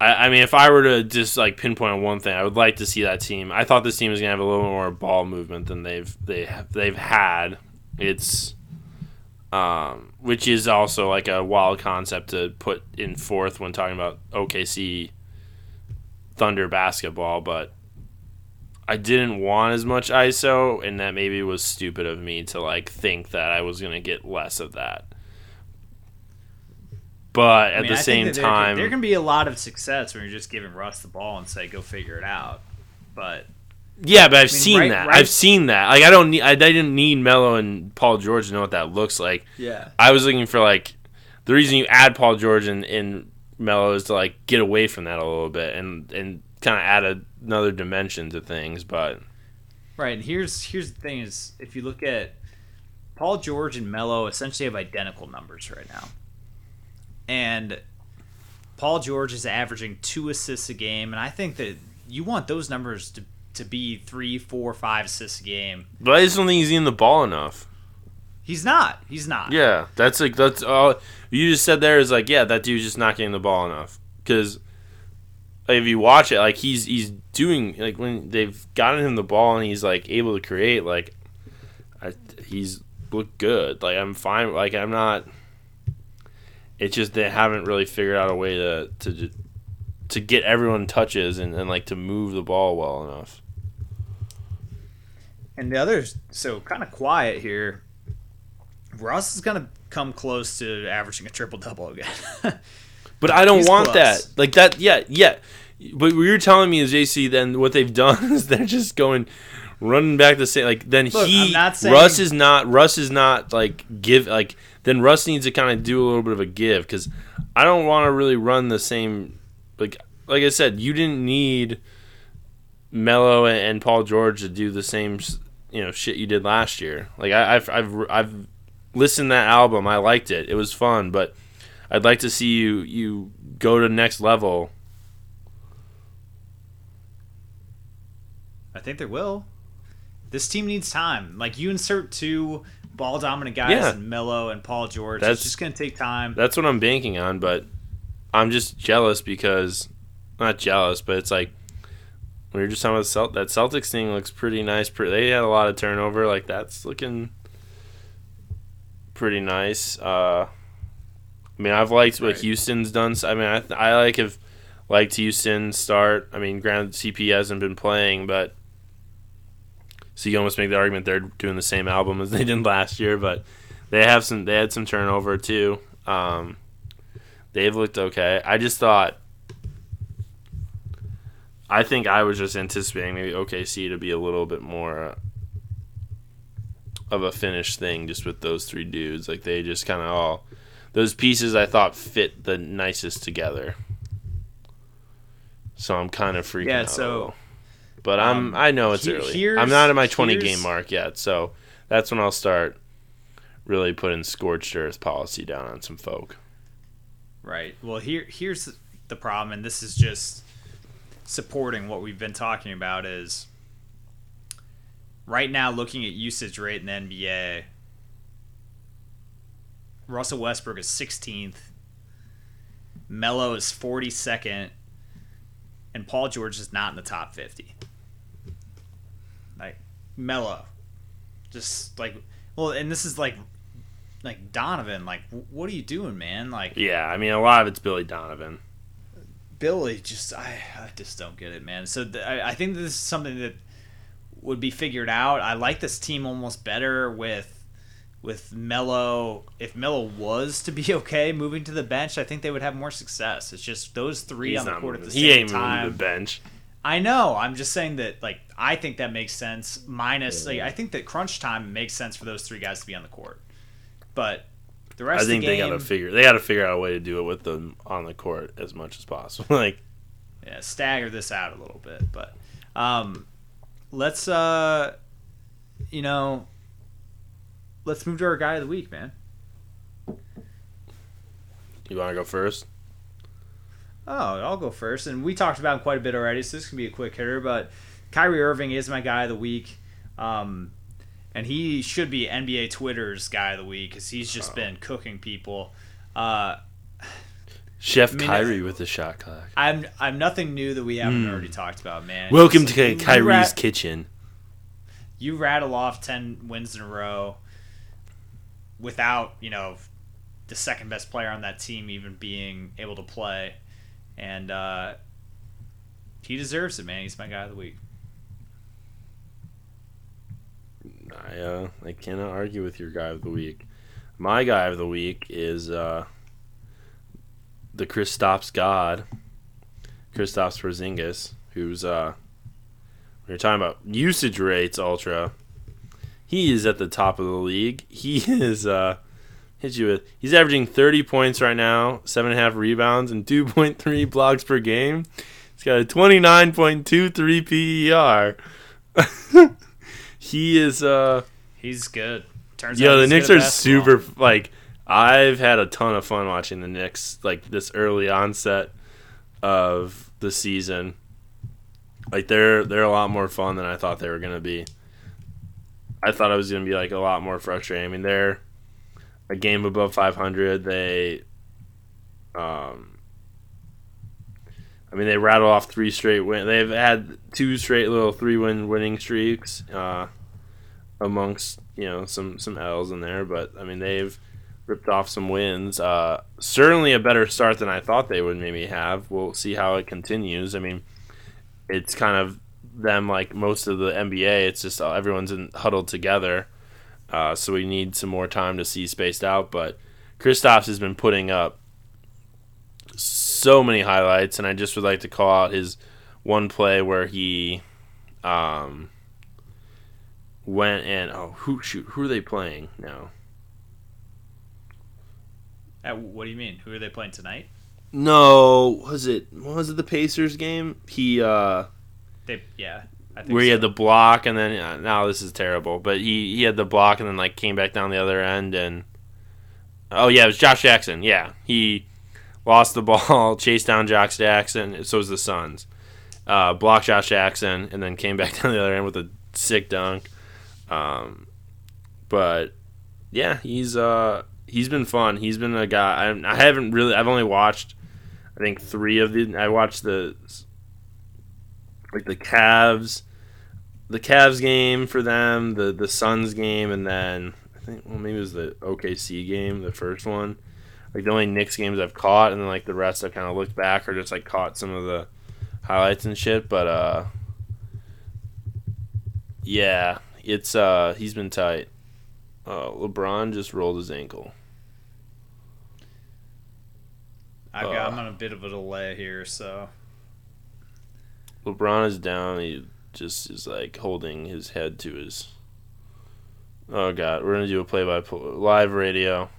I, I mean, if I were to just like pinpoint one thing, I would like to see that team. I thought this team was gonna have a little more ball movement than they've they they've had. It's um, which is also like a wild concept to put in fourth when talking about OKC Thunder basketball, but I didn't want as much ISO, and that maybe was stupid of me to like think that I was gonna get less of that. But at I mean, the I same that there time, can, there can be a lot of success when you're just giving Russ the ball and say go figure it out. But Yeah, but I've mean, seen right- that. right- I've seen that. Like I don't need. I, I didn't need Melo and Paul George to know what that looks like. yeah, I was looking for like the reason you add Paul George and, and Melo is to like get away from that a little bit and and kind of add a, another dimension to things. But Right, and here's here's the thing: is if you look at Paul George and Melo, essentially have identical numbers right now, and Paul George is averaging two assists a game, and I think that you want those numbers to to be three, four, five assists a game. but I just don't think he's in the ball enough. He's not. He's not. Yeah, that's like that's all you just said there is like yeah that dude's just not getting the ball enough because if you watch it like he's he's doing like when they've gotten him the ball and he's like able to create like I, he's looked good like I'm fine like I'm not it's just they haven't really figured out a way to to to get everyone touches and, and like to move the ball well enough And the others, so kind of quiet here. Russ is gonna come close to averaging a triple double again. But I don't He's want close. that. Like that, yeah, yeah. But what you're telling me is JC. Then what they've done is they're just going, running back the same. Like then Look, he I'm not saying- Russ is not Russ is not like give like then Russ needs to kind of do a little bit of a give because I don't want to really run the same. Like like I said, you didn't need Melo and, and Paul George to do the same you know shit you did last year. Like I, I've I've I've listened to that album. I liked it. It was fun, but I'd like to see you you go to the next level. I think they will. This team needs time. Like you insert two ball dominant guys Yeah. in Melo and Paul George. That's- it's just gonna take time. That's what I'm banking on, but I'm just jealous because not jealous, but it's like we were just talking about Celt- that Celtics thing looks pretty nice. They had a lot of turnover, like that's looking pretty nice. Uh, I mean, I've liked what Right. Houston's done. I mean, I, I like have liked Houston start. I mean, granted, CP hasn't been playing, but so you almost make the argument they're doing the same album as they did last year. But they have some. They had some turnover too. Um, they've looked okay. I just thought. I think I was just anticipating maybe OKC to be a little bit more of a finished thing just with those three dudes. Like they just kind of all those pieces I thought fit the nicest together. So I'm kind of freaking Yeah, out. so-. But I'm Um, I know it's he- early. I'm not at my 20 game mark yet, so that's when I'll start really putting scorched earth policy down on some folk. Right. Well, here here's the problem, and this is just supporting what we've been talking about. Is right now looking at usage rate in the NBA. Russell Westbrook is 16th. Melo is 42nd, and Paul George is not in the top 50. Like Melo, just like well, and this is like like Donovan. Like, what are you doing, man? Like, Yeah, I mean a lot of it's Billy Donovan. Billy just I, I just don't get it, man. So th- I, I think this is something that would be figured out. I like this team almost better with with Melo. If Melo was to be okay moving to the bench, I think they would have more success. It's just those three He's on the not court at moving. the he same ain't moving to time. the bench. I know. I'm just saying that like I think that makes sense. Minus like I think that crunch time makes sense for those three guys to be on the court. But the rest I think the they got to figure they got to figure out a way to do it with them on the court as much as possible. like yeah, stagger this out a little bit. But um, let's uh, you know, let's move to our guy of the week, man. you want to go first? Oh, I'll go first. And we talked about him quite a bit already, so this can be a quick hitter. But Kyrie Irving is my guy of the week. Um, and he should be NBA Twitter's guy of the week because he's just been cooking people. Uh, Chef I mean, Kyrie with the shot clock. I'm I'm nothing new that we haven't Mm. already talked about, man. Welcome Just- to you- you Kyrie's rat- kitchen. you rattle off 10 wins in a row without, you know, the second best player on that team even being able to play. And uh, he deserves it, man. He's my guy of the week. I uh, I cannot argue with your guy of the week. My guy of the week is uh, the Kristaps God, Kristaps Porzingis, who's uh, when you're talking about usage rates, ultra. He is at the top of the league. He is uh, hit you with. He's averaging 30 points right now, seven and a half rebounds, and 2.3 blocks per game. He's got a 29.23 PER. he is uh He's good. Turns yeah, out the Knicks are super like I've had a ton of fun watching the Knicks like this early onset of the season. Like they're they're a lot more fun than I thought they were gonna be. I thought it was gonna be like a lot more frustrating. I mean they're a game above five hundred. They um I mean they rattle off three straight win they've had two straight little three win winning streaks. Uh amongst you know some some L's in there, but I mean they've ripped off some wins. Uh, certainly a better start than I thought they would maybe have. We'll see how it continues. I mean, it's kind of them like most of the NBA. It's just everyone's in, huddled together, uh, so we need some more time to see spaced out. But Kristaps has been putting up so many highlights, and I just would like to call out his one play where he. Um, went and oh who shoot who are they playing now? Uh, what do you mean? Who are they playing tonight? No, was it was it the Pacers game? He uh They yeah. I think where he so. had the block and then uh, now this is terrible, but he he had the block and then like came back down the other end and oh yeah, it was Josh Jackson. Yeah, he lost the ball, chased down Josh Jackson. So was the Suns. Uh, blocked Josh Jackson and then came back down the other end with a sick dunk. Um, but yeah, he's uh he's been fun. He's been a guy. I, I haven't really. I've only watched. I think three of the. I watched the like the Cavs, the Cavs game for them, the the Suns game, and then I think well maybe it was the OKC game, the first one. Like the only Knicks games I've caught, and then like the rest I've kind of looked back or just like caught some of the highlights and shit. But uh, yeah, it's uh he's been tight. Uh, LeBron just rolled his ankle. I've got, uh, I'm on a bit of a delay here, so LeBron is down. He just is like holding his head to his. Oh god, we're gonna do a play-by-play live radio.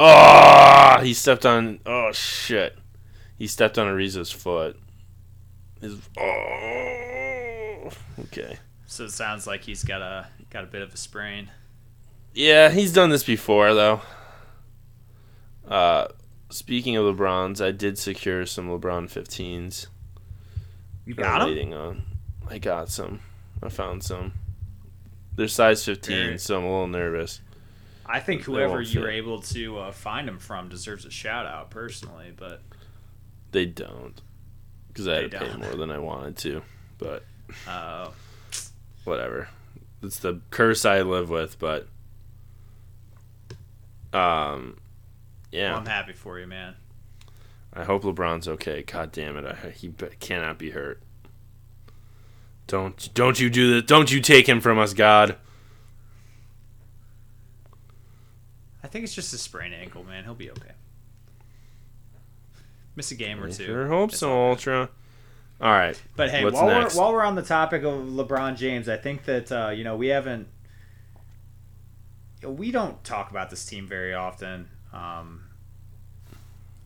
Oh, he stepped on. Oh shit, he stepped on Ariza's foot. His oh, okay. So it sounds like he's got a got a bit of a sprain. Yeah, he's done this before though. Uh, speaking of LeBrons, I did secure some LeBron 15s. You got waiting on. I got some. I found some. They're size 15, Very- so I'm a little nervous. I think whoever you were fit. able to uh, find him from deserves a shout out personally. But They don't, because I had to pay don't. more than I wanted to. But uh, whatever. It's the curse I live with. But um, yeah. well, I'm happy for you, man. I hope LeBron's okay. God damn it, I, he cannot be hurt. Don't don't you do this? Don't you take him from us, God? I think it's just a sprained ankle, man. He'll be okay. Miss a game or I two. sure hope so. Ultra. All right. But hey, while next? we're while we're on the topic of LeBron James, I think that uh, you know we haven't we don't talk about this team very often. Um,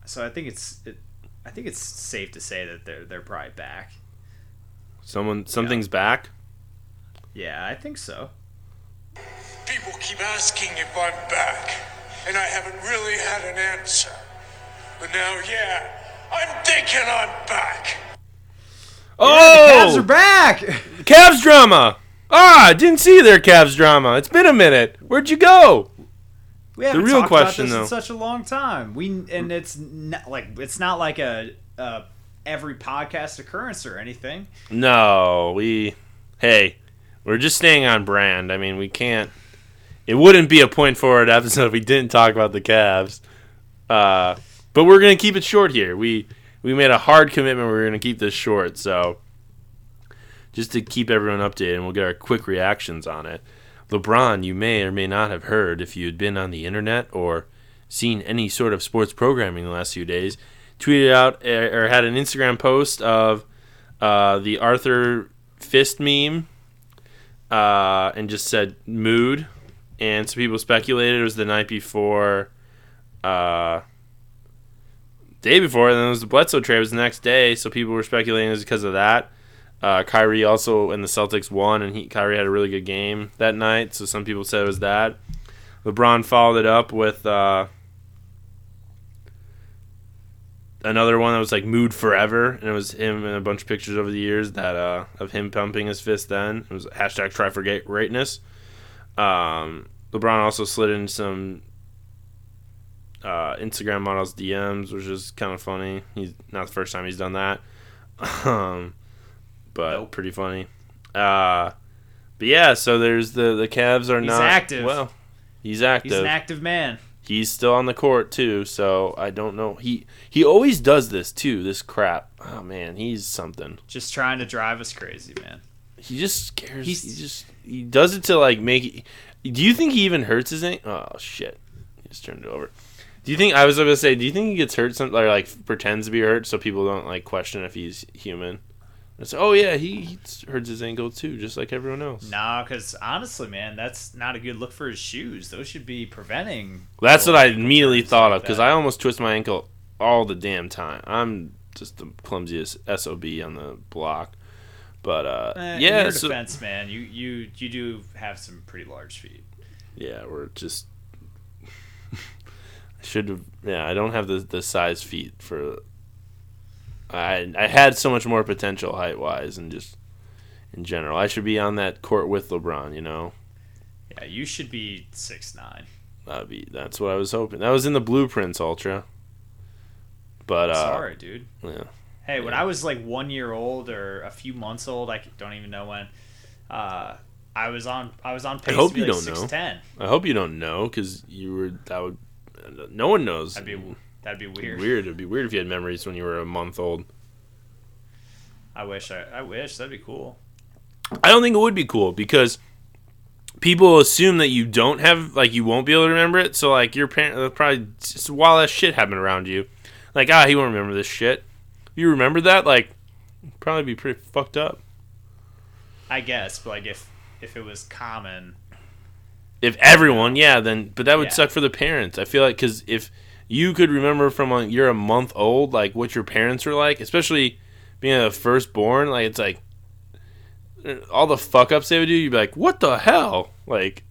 so I think it's it, I think it's safe to say that they're they're probably back. Someone something's back. Yeah, I think so. People keep asking if I'm back, and I haven't really had an answer. But now, yeah, I'm thinking I'm back. Oh, The Cavs are back. Cavs drama. Ah, I didn't see their Cavs drama. It's been a minute. Where'd you go? We haven't real talked question, about this though- in such a long time. We and it's not like it's not like a, a every podcast occurrence or anything. No, we. Hey, we're just staying on brand. I mean, we can't. It wouldn't be a point forward episode if we didn't talk about the Cavs. Uh, but we're gonna keep it short here. We we made a hard commitment. We're gonna keep this short. So just to keep everyone updated, and we'll get our quick reactions on it. LeBron, you may or may not have heard if you had been on the internet or seen any sort of sports programming the last few days, tweeted out or had an Instagram post of uh, the Arthur Fist meme uh, and just said mood. And some people speculated it was the night before, uh, day before, and then it was the Bledsoe trade. It was the next day, so people were speculating it was because of that. Uh, Kyrie also and the Celtics won, and he Kyrie had a really good game that night. So some people said it was that. LeBron followed it up with uh, another one that was like "Mood Forever," and it was him and a bunch of pictures over the years that uh, of him pumping his fist. Then it was hashtag Try for Greatness. Um, LeBron also slid in some uh, Instagram models DMs, which is kind of funny. He's not the first time he's done that, um, but Nope. pretty funny. Uh, but yeah, so there's the the Cavs are He's not active. Well, he's active. He's an active man. He's still on the court too, so I don't know. He he always does this too. This crap. Oh man, he's something. Just trying to drive us crazy, man. He just scares. He's- he just he does it to like make. Do you think he even hurts his ankle? Oh shit! He just turned it over. Do you think I was gonna say? Do you think he gets hurt some or like pretends to be hurt so people don't like question if he's human? It's oh yeah, he, he hurts his ankle too, just like everyone else. Nah, because honestly, man, that's not a good look for his shoes. Those should be preventing. That's what I immediately thought like of because. I almost twist my ankle all the damn time. I'm just the clumsiest sob on the block. But uh, in yeah, your so, defense, man, you you you do have some pretty large feet. yeah, we're just. I should have. Yeah, I don't have the the size feet for. I I had so much more potential height wise and just in general. I should be on that court with LeBron. You know, Yeah, you should be six nine. that'd be that's what I was hoping. That was in the blueprints, Ultra. But uh, Sorry, dude. yeah. Hey, when I was like one year old or a few months old, I don't even know when. Uh, I was on. I was on pace hope to be you like don't know. I hope you don't know because you were that would. No one knows. That'd be that'd be weird. weird. It'd be weird if you had memories when you were a month old. I wish. I, I wish that'd be cool. I don't think it would be cool because people assume that you don't have like you won't be able to remember it. So like your parent probably just while that shit happened around you, like ah he won't remember this shit. You remember that like probably be pretty fucked up. I guess, but like if if it was common, If everyone, yeah, then but that would Yeah. suck for the parents. I feel like because if you could remember from when you're a month old, like what your parents were like, especially being a firstborn, like it's like uh, all the fuck ups they would do, you'd be like, what the hell? Like,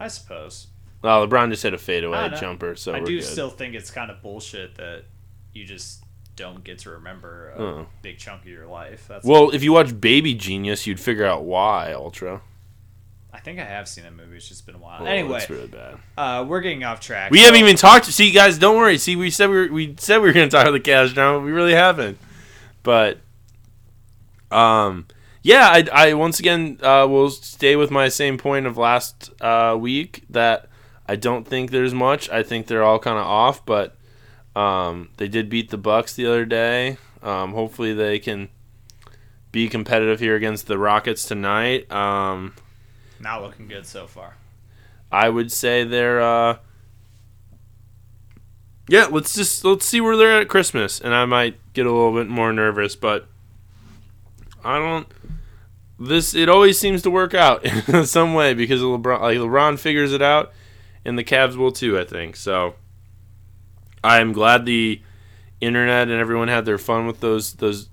I suppose. well, LeBron just hit a fadeaway jumper, so I do good. still think it's kind of bullshit that you just don't get to remember a big chunk of your life. That's Well, if you watch Baby Genius, you'd figure out why Ultra. I think I have seen that movie. It's just been a while. Oh, anyway, it's really bad. uh, we're getting off track. We So- haven't even talked. to See, guys, don't worry. See, we said we were, we said we were going to talk about the Cavs drama. but We really haven't. But, um, yeah, I, I once again uh, will stay with my same point of last uh, week that I don't think there's much. I think they're all kind of off, but um, they did beat the Bucks the other day. Um, hopefully, they can be competitive here against the Rockets tonight. Um, not looking good so far. I would say they're uh Yeah, let's just let's see where they're at Christmas and I might get a little bit more nervous, but I don't this it always seems to work out in some way because of LeBron like LeBron figures it out and the Cavs will too, I think. So I'm glad the internet and everyone had their fun with those those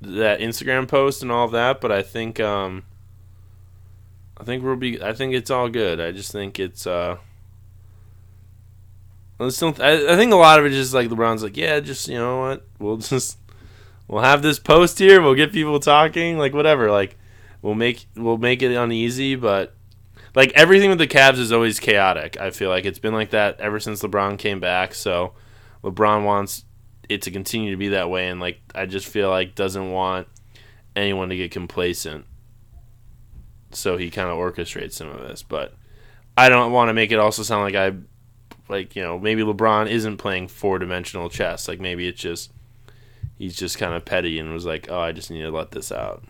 that Instagram post and all that, but I think um I think we'll be. I think it's all good. I just think it's. uh I. I, I think a lot of it is just like LeBron's like, yeah, just you know what, we'll just we'll have this post here. We'll get people talking, like whatever. Like we'll make we'll make it uneasy, but like everything with the Cavs is always chaotic. I feel like it's been like that ever since LeBron came back. So LeBron wants it to continue to be that way, and like I just feel like doesn't want anyone to get complacent so he kind of orchestrates some of this. But I don't want to make it also sound like I, like you know, maybe LeBron isn't playing four dimensional chess. Like maybe it's just he's just kind of petty and was like, oh, I just need to let this out.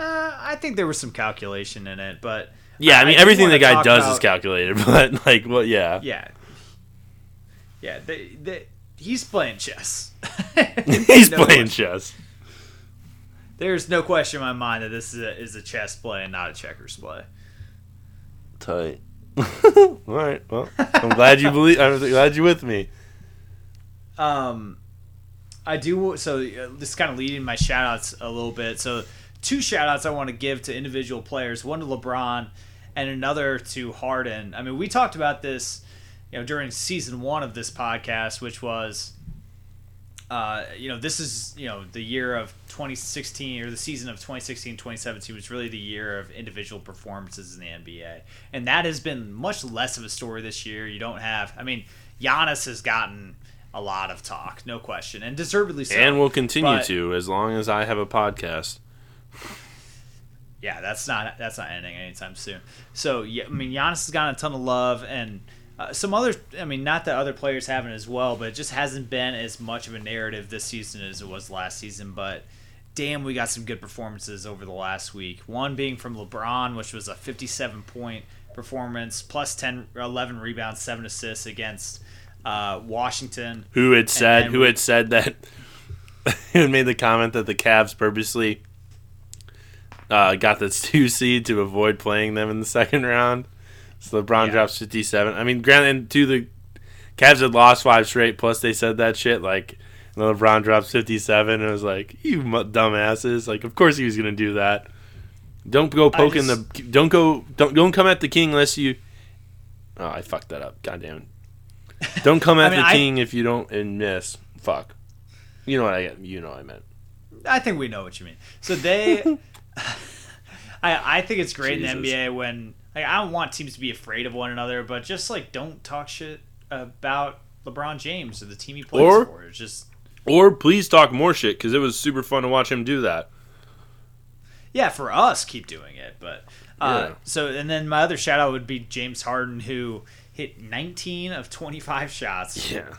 Uh, I think there was some calculation in it, but Yeah, I mean do everything the guy does is calculated, but like, well, yeah, Yeah, yeah. They, they, he's playing chess. he's No playing question. chess. There's no question in my mind that this is a, is a chess play and not a checkers play. Tight. All right. Well, I'm glad you believe. I'm glad you're with me. Um, I do. So uh, this is kind of leading my shout outs a little bit. So two shout outs I want to give to individual players. One to LeBron, and another to Harden. I mean, we talked about this, you know, during season one of this podcast, which was. Uh, you know, this is, you know, the year of 2016 or the season of 2016 2017 was really the year of individual performances in the NBA. And that has been much less of a story this year. You don't have, I mean, Giannis has gotten a lot of talk, no question, and deservedly so. and will continue But- to as long as I have a podcast. Yeah, that's not that's not ending anytime soon. So yeah, I mean, Giannis has gotten a ton of love, and uh, some other. I mean, not that other players haven't as well, but it just hasn't been as much of a narrative this season as it was last season. But damn, we got some good performances over the last week. One being from LeBron, which was a 57 point performance, plus 10, 11 rebounds, seven assists against uh, Washington. Who had said? Who we- had said that? who made the comment that the Cavs purposely uh, got the two seed to avoid playing them in the second round. So LeBron Yeah. drops fifty seven. I mean, granted, and to the Cavs had lost five straight. Plus, they said that shit like. LeBron drops 57 and it was like, you dumbasses. Like, of course he was going to do that. Don't go poking just- the. Don't go. Don't don't come at the king unless you. Oh, I fucked that up. God damn it. Don't come at mean, the I- king if you don't and miss. Fuck. You know what I you know what I meant. I think we know what you mean. So they, I I think it's great in the NBA when like I don't want teams to be afraid of one another, but just like don't talk shit about LeBron James or the team he plays Or- for. It's just Or please talk more shit because it was super fun to watch him do that. yeah, for us, keep doing it. But uh, Yeah. so and then my other shout out would be James Harden who hit 19 of 25 shots, Yeah.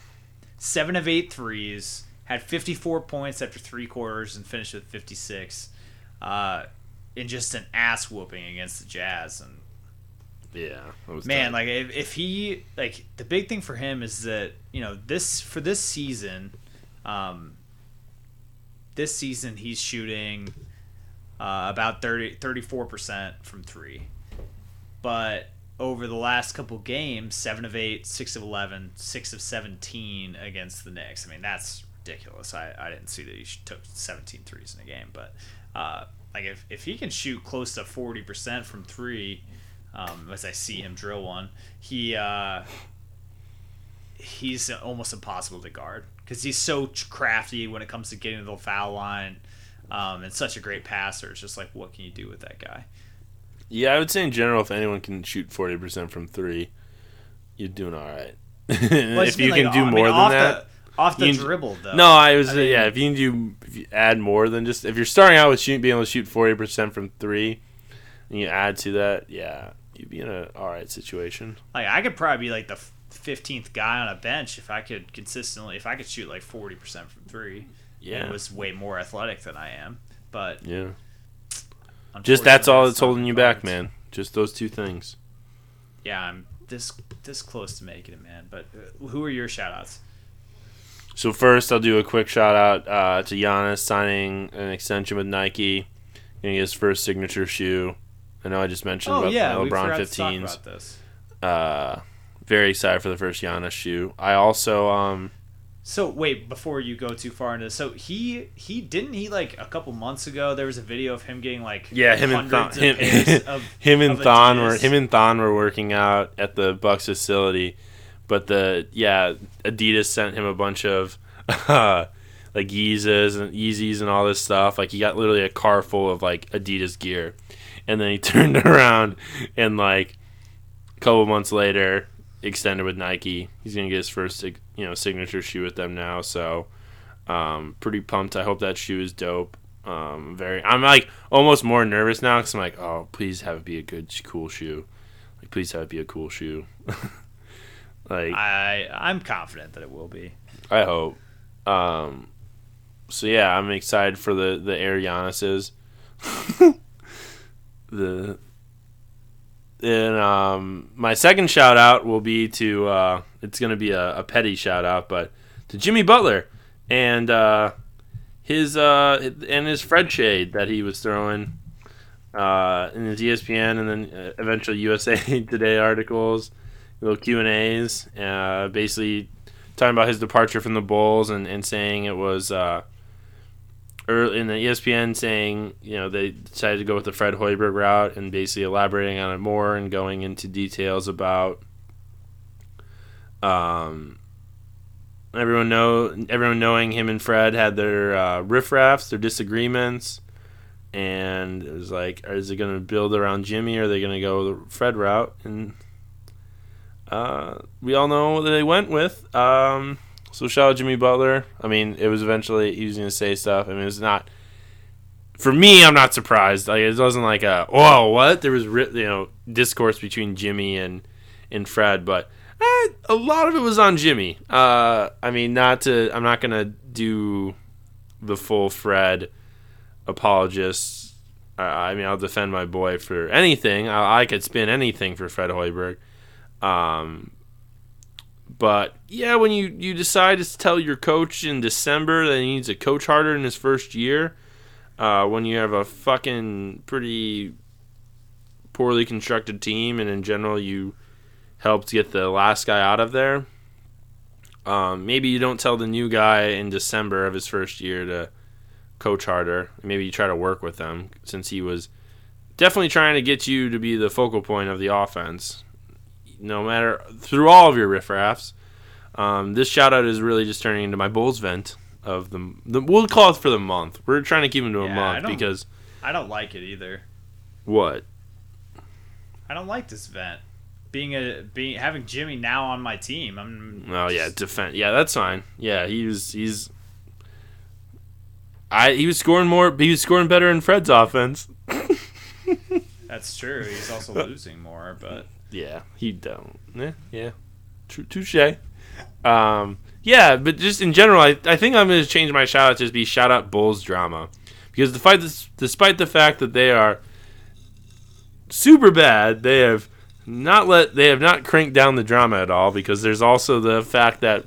seven of eight threes, had 54 points after three quarters, and finished with 56. Uh, in just an ass whooping against the Jazz, and Yeah. was man, tight. like if, if he like the big thing for him is that you know this for this season, um, this season he's shooting uh, about 34 percent from three, but over the last couple games, seven of eight, six of 11, six of 17 against the Knicks. I mean that's ridiculous. I, I didn't see that he took 17 threes in a game, but uh, like if, if he can shoot close to forty percent from three, um, as I see him drill one, he uh, he's almost impossible to guard because he's so crafty when it comes to getting to the foul line, um, and such a great passer. It's just like what can you do with that guy? Yeah, I would say in general, if anyone can shoot forty percent from three, you're doing all right. Well, if you can do I mean, more than that, the, off the can- dribble though. no, I was I mean- yeah. If you can do, if you add more than just if you're starting out with shooting, being able to shoot forty percent from three, and you add to that, yeah, you'd be in a all right situation. Like I could probably be like the fifteenth guy on a bench if I could consistently if I could shoot like forty percent from three. Yeah, and was way more athletic than I am. But yeah. Just that's all that's holding you back, man. Just those two things. Yeah, I'm this this close to making it, man. But uh, who are your shout outs? So first, I'll do a quick shout out uh, to Giannis signing an extension with Nike, getting his first signature shoe. I know I just mentioned Oh about yeah, the LeBron forgot to talk 15s. about this. Uh, very excited for the first Giannis shoe. I also um, So wait, before you go too far into this, so he he didn't he like a couple months ago there was a video of him getting like yeah him and Thon, him, of him and Thon were him and Thon were working out at the Bucks facility, but the yeah Adidas sent him a bunch of uh, like Yeezys and Yeezys and all this stuff. Like he got literally a car full of like Adidas gear, and then he turned around and like a couple months later extended with Nike. He's gonna get his first you know signature shoe with them now. So um, pretty pumped. I hope that shoe is dope. Um, very. I'm like almost more nervous now because I'm like, oh, please have it be a good, cool shoe. Like, please have it be a cool shoe. like, I I'm confident that it will be. I hope. Um, so yeah, I'm excited for the the Air Giannis's. the and um, my second shout out will be to uh, it's going to be a, a petty shout out, but to Jimmy Butler and uh, his uh, and his Fred shade that he was throwing uh, in his ESPN and then uh, eventually USA Today articles, little Q and A's, uh, basically talking about his departure from the Bulls and, and saying it was uh, early in the ESPN saying you know they decided to go with the Fred Hoiberg route and basically elaborating on it more and going into details about um, everyone know everyone knowing him and Fred had their uh, riffraffs, their disagreements, and it was like, is it going to build around Jimmy or are they going to go the Fred route? And uh, we all know what they went with. Um, so shout out Jimmy Butler. I mean, it was eventually he was going to say stuff. I mean, it's not for me. I'm not surprised. Like it wasn't like a oh what there was you know discourse between Jimmy and and Fred, but eh, a lot of it was on Jimmy. Uh, I mean, not to I'm not gonna do the full Fred apologist. Uh, I mean, I'll defend my boy for anything. I, I could spin anything for Fred Hoiberg. Um, but yeah, when you, you decide to tell your coach in December that he needs to coach harder in his first year, uh, when you have a fucking pretty poorly constructed team, and in general you helped get the last guy out of there, um, maybe you don't tell the new guy in December of his first year to coach harder. Maybe you try to work with him since he was definitely trying to get you to be the focal point of the offense no matter through all of your riffraffs. Um, this shout out is really just turning into my Bulls vent of the, the we'll call it for the month. We're trying to keep him to a Yeah, I month don't- because I don't like it either. what? I don't like this vent. Being a being having Jimmy now on my team. I'm Oh yeah, just- defend. Yeah, that's fine. Yeah, he was he's I he was scoring more. He was scoring better in Fred's offense. That's true. He's also losing more, but Yeah, he don't. Yeah, yeah. Touche. Um, yeah, but just in general, I, I think I'm going to change my shout out to just be shout out Bulls drama because despite despite the fact that they are super bad, they have not let they have not cranked down the drama at all because there's also the fact that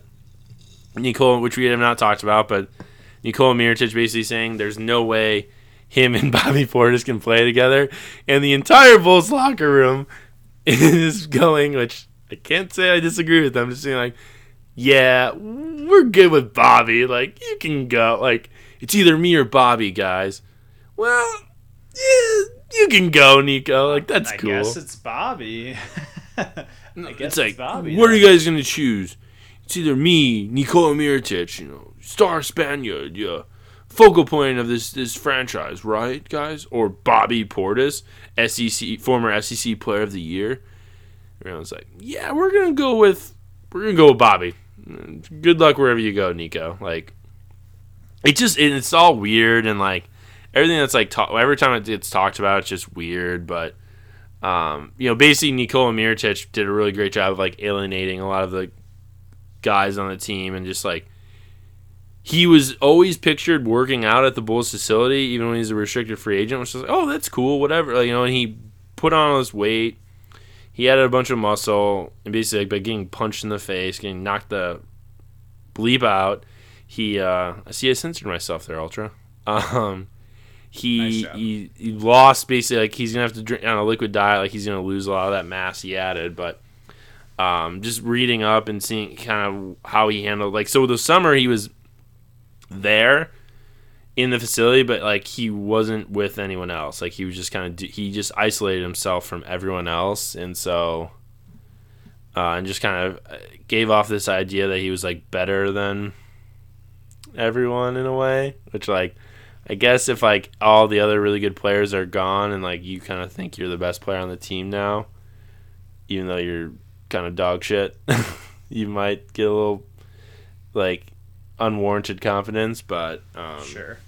Nicole, which we have not talked about, but Nicole Mirotic basically saying there's no way him and Bobby Portis can play together, and the entire Bulls locker room is going, which I can't say I disagree with them. I'm just saying like, yeah, we're good with Bobby. Like you can go. Like it's either me or Bobby, guys. Well, yeah, you can go, Nico. Like that's I cool. guess it's Bobby. I guess it's like, Bobby. what are you guys gonna choose? It's either me, Nikola Mirotic, you know, star Spaniard, yeah, focal point of this this franchise, right, guys? Or Bobby Portis, SEC former SEC Player of the Year. Everyone's like, yeah, we're gonna go with we're gonna go with Bobby. Good luck wherever you go, Nico. Like, it just it, it's all weird and like everything that's like every time it gets talked about, it's just weird, but. Um, you know, basically Nikola Mirotic did a really great job of like alienating a lot of the guys on the team and just like he was always pictured working out at the Bulls facility even when he's a restricted free agent, which was like, oh, that's cool, whatever. Like, you know, and he put on all this weight. He added a bunch of muscle and basically like, by getting punched in the face, getting knocked the bleep out. He, uh, I see, I censored myself there, Ultra. Um, he, Nice he he lost basically like he's gonna have to drink on a liquid diet, like he's gonna lose a lot of that mass he added, but um, just reading up and seeing kind of how he handled like so the summer he was there in the facility but like he wasn't with anyone else. Like he was just kind of he just isolated himself from everyone else and so uh, and just kind of uh, gave off this idea that he was like better than everyone in a way which like i guess if like all the other really good players are gone and like you kind of think you're the best player on the team now even though you're kind of dog shit, you might get a little like unwarranted confidence. But um, Sure.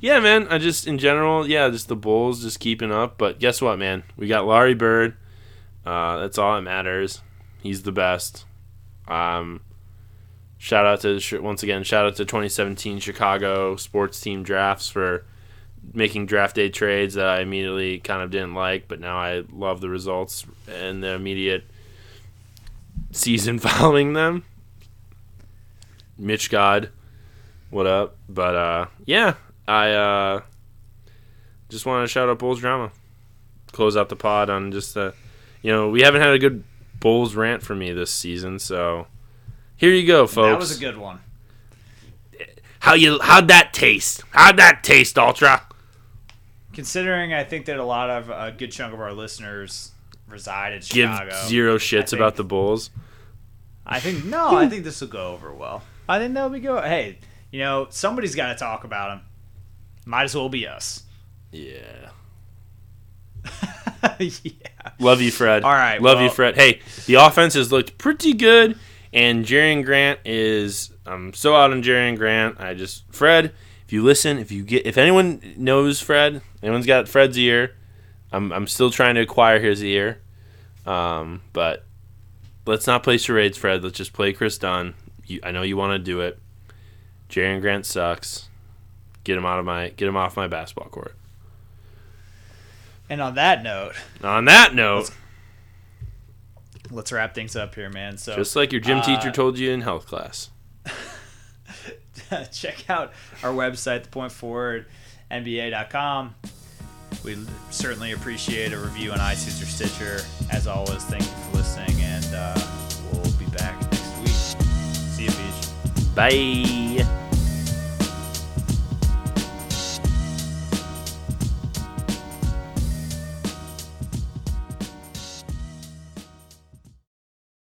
yeah, man. I just in general, yeah, just the Bulls just keeping up. But guess what, man? We got Larry Bird. Uh, that's all that matters. He's the best. Um, shout out to once again, shout out to 2017 Chicago sports team drafts for making draft day trades that I immediately kind of didn't like, but now I love the results and the immediate season following them. Mitch God, what up? But uh, yeah, I uh, just want to shout out Bulls drama. Close out the pod on just the, you know, we haven't had a good Bulls rant for me this season, so here you go, folks. That was a good one. How you? How'd that taste? How'd that taste, Ultra? Considering I think that a lot of a good chunk of our listeners reside in Give zero shits think- about the Bulls. I think no, I think this will go over well. I think that'll be good. Hey, you know, somebody's got to talk about them. Might as well be us. Yeah. yeah. Love you, Fred. All right, Love you, Fred. Hey, the offense has looked pretty good, and Jerian Grant is. I'm so out on Jerian Grant. I just Fred. If you listen, if you get, if anyone knows Fred, anyone's got Fred's ear. I'm I'm still trying to acquire his ear, um, but let's not play charades, Fred. Let's just play Kris Dunn. You, I know you want to do it. Jerian Grant sucks. Get him out of my get him off my basketball court. And on that note, On that note, let's wrap things up here, man. So just like your gym Uh, teacher told you in health class. check out our website, thepointforwardnba.com. We certainly appreciate a review on iTunes or Stitcher. As always, thank you for listening, and uh, Bye.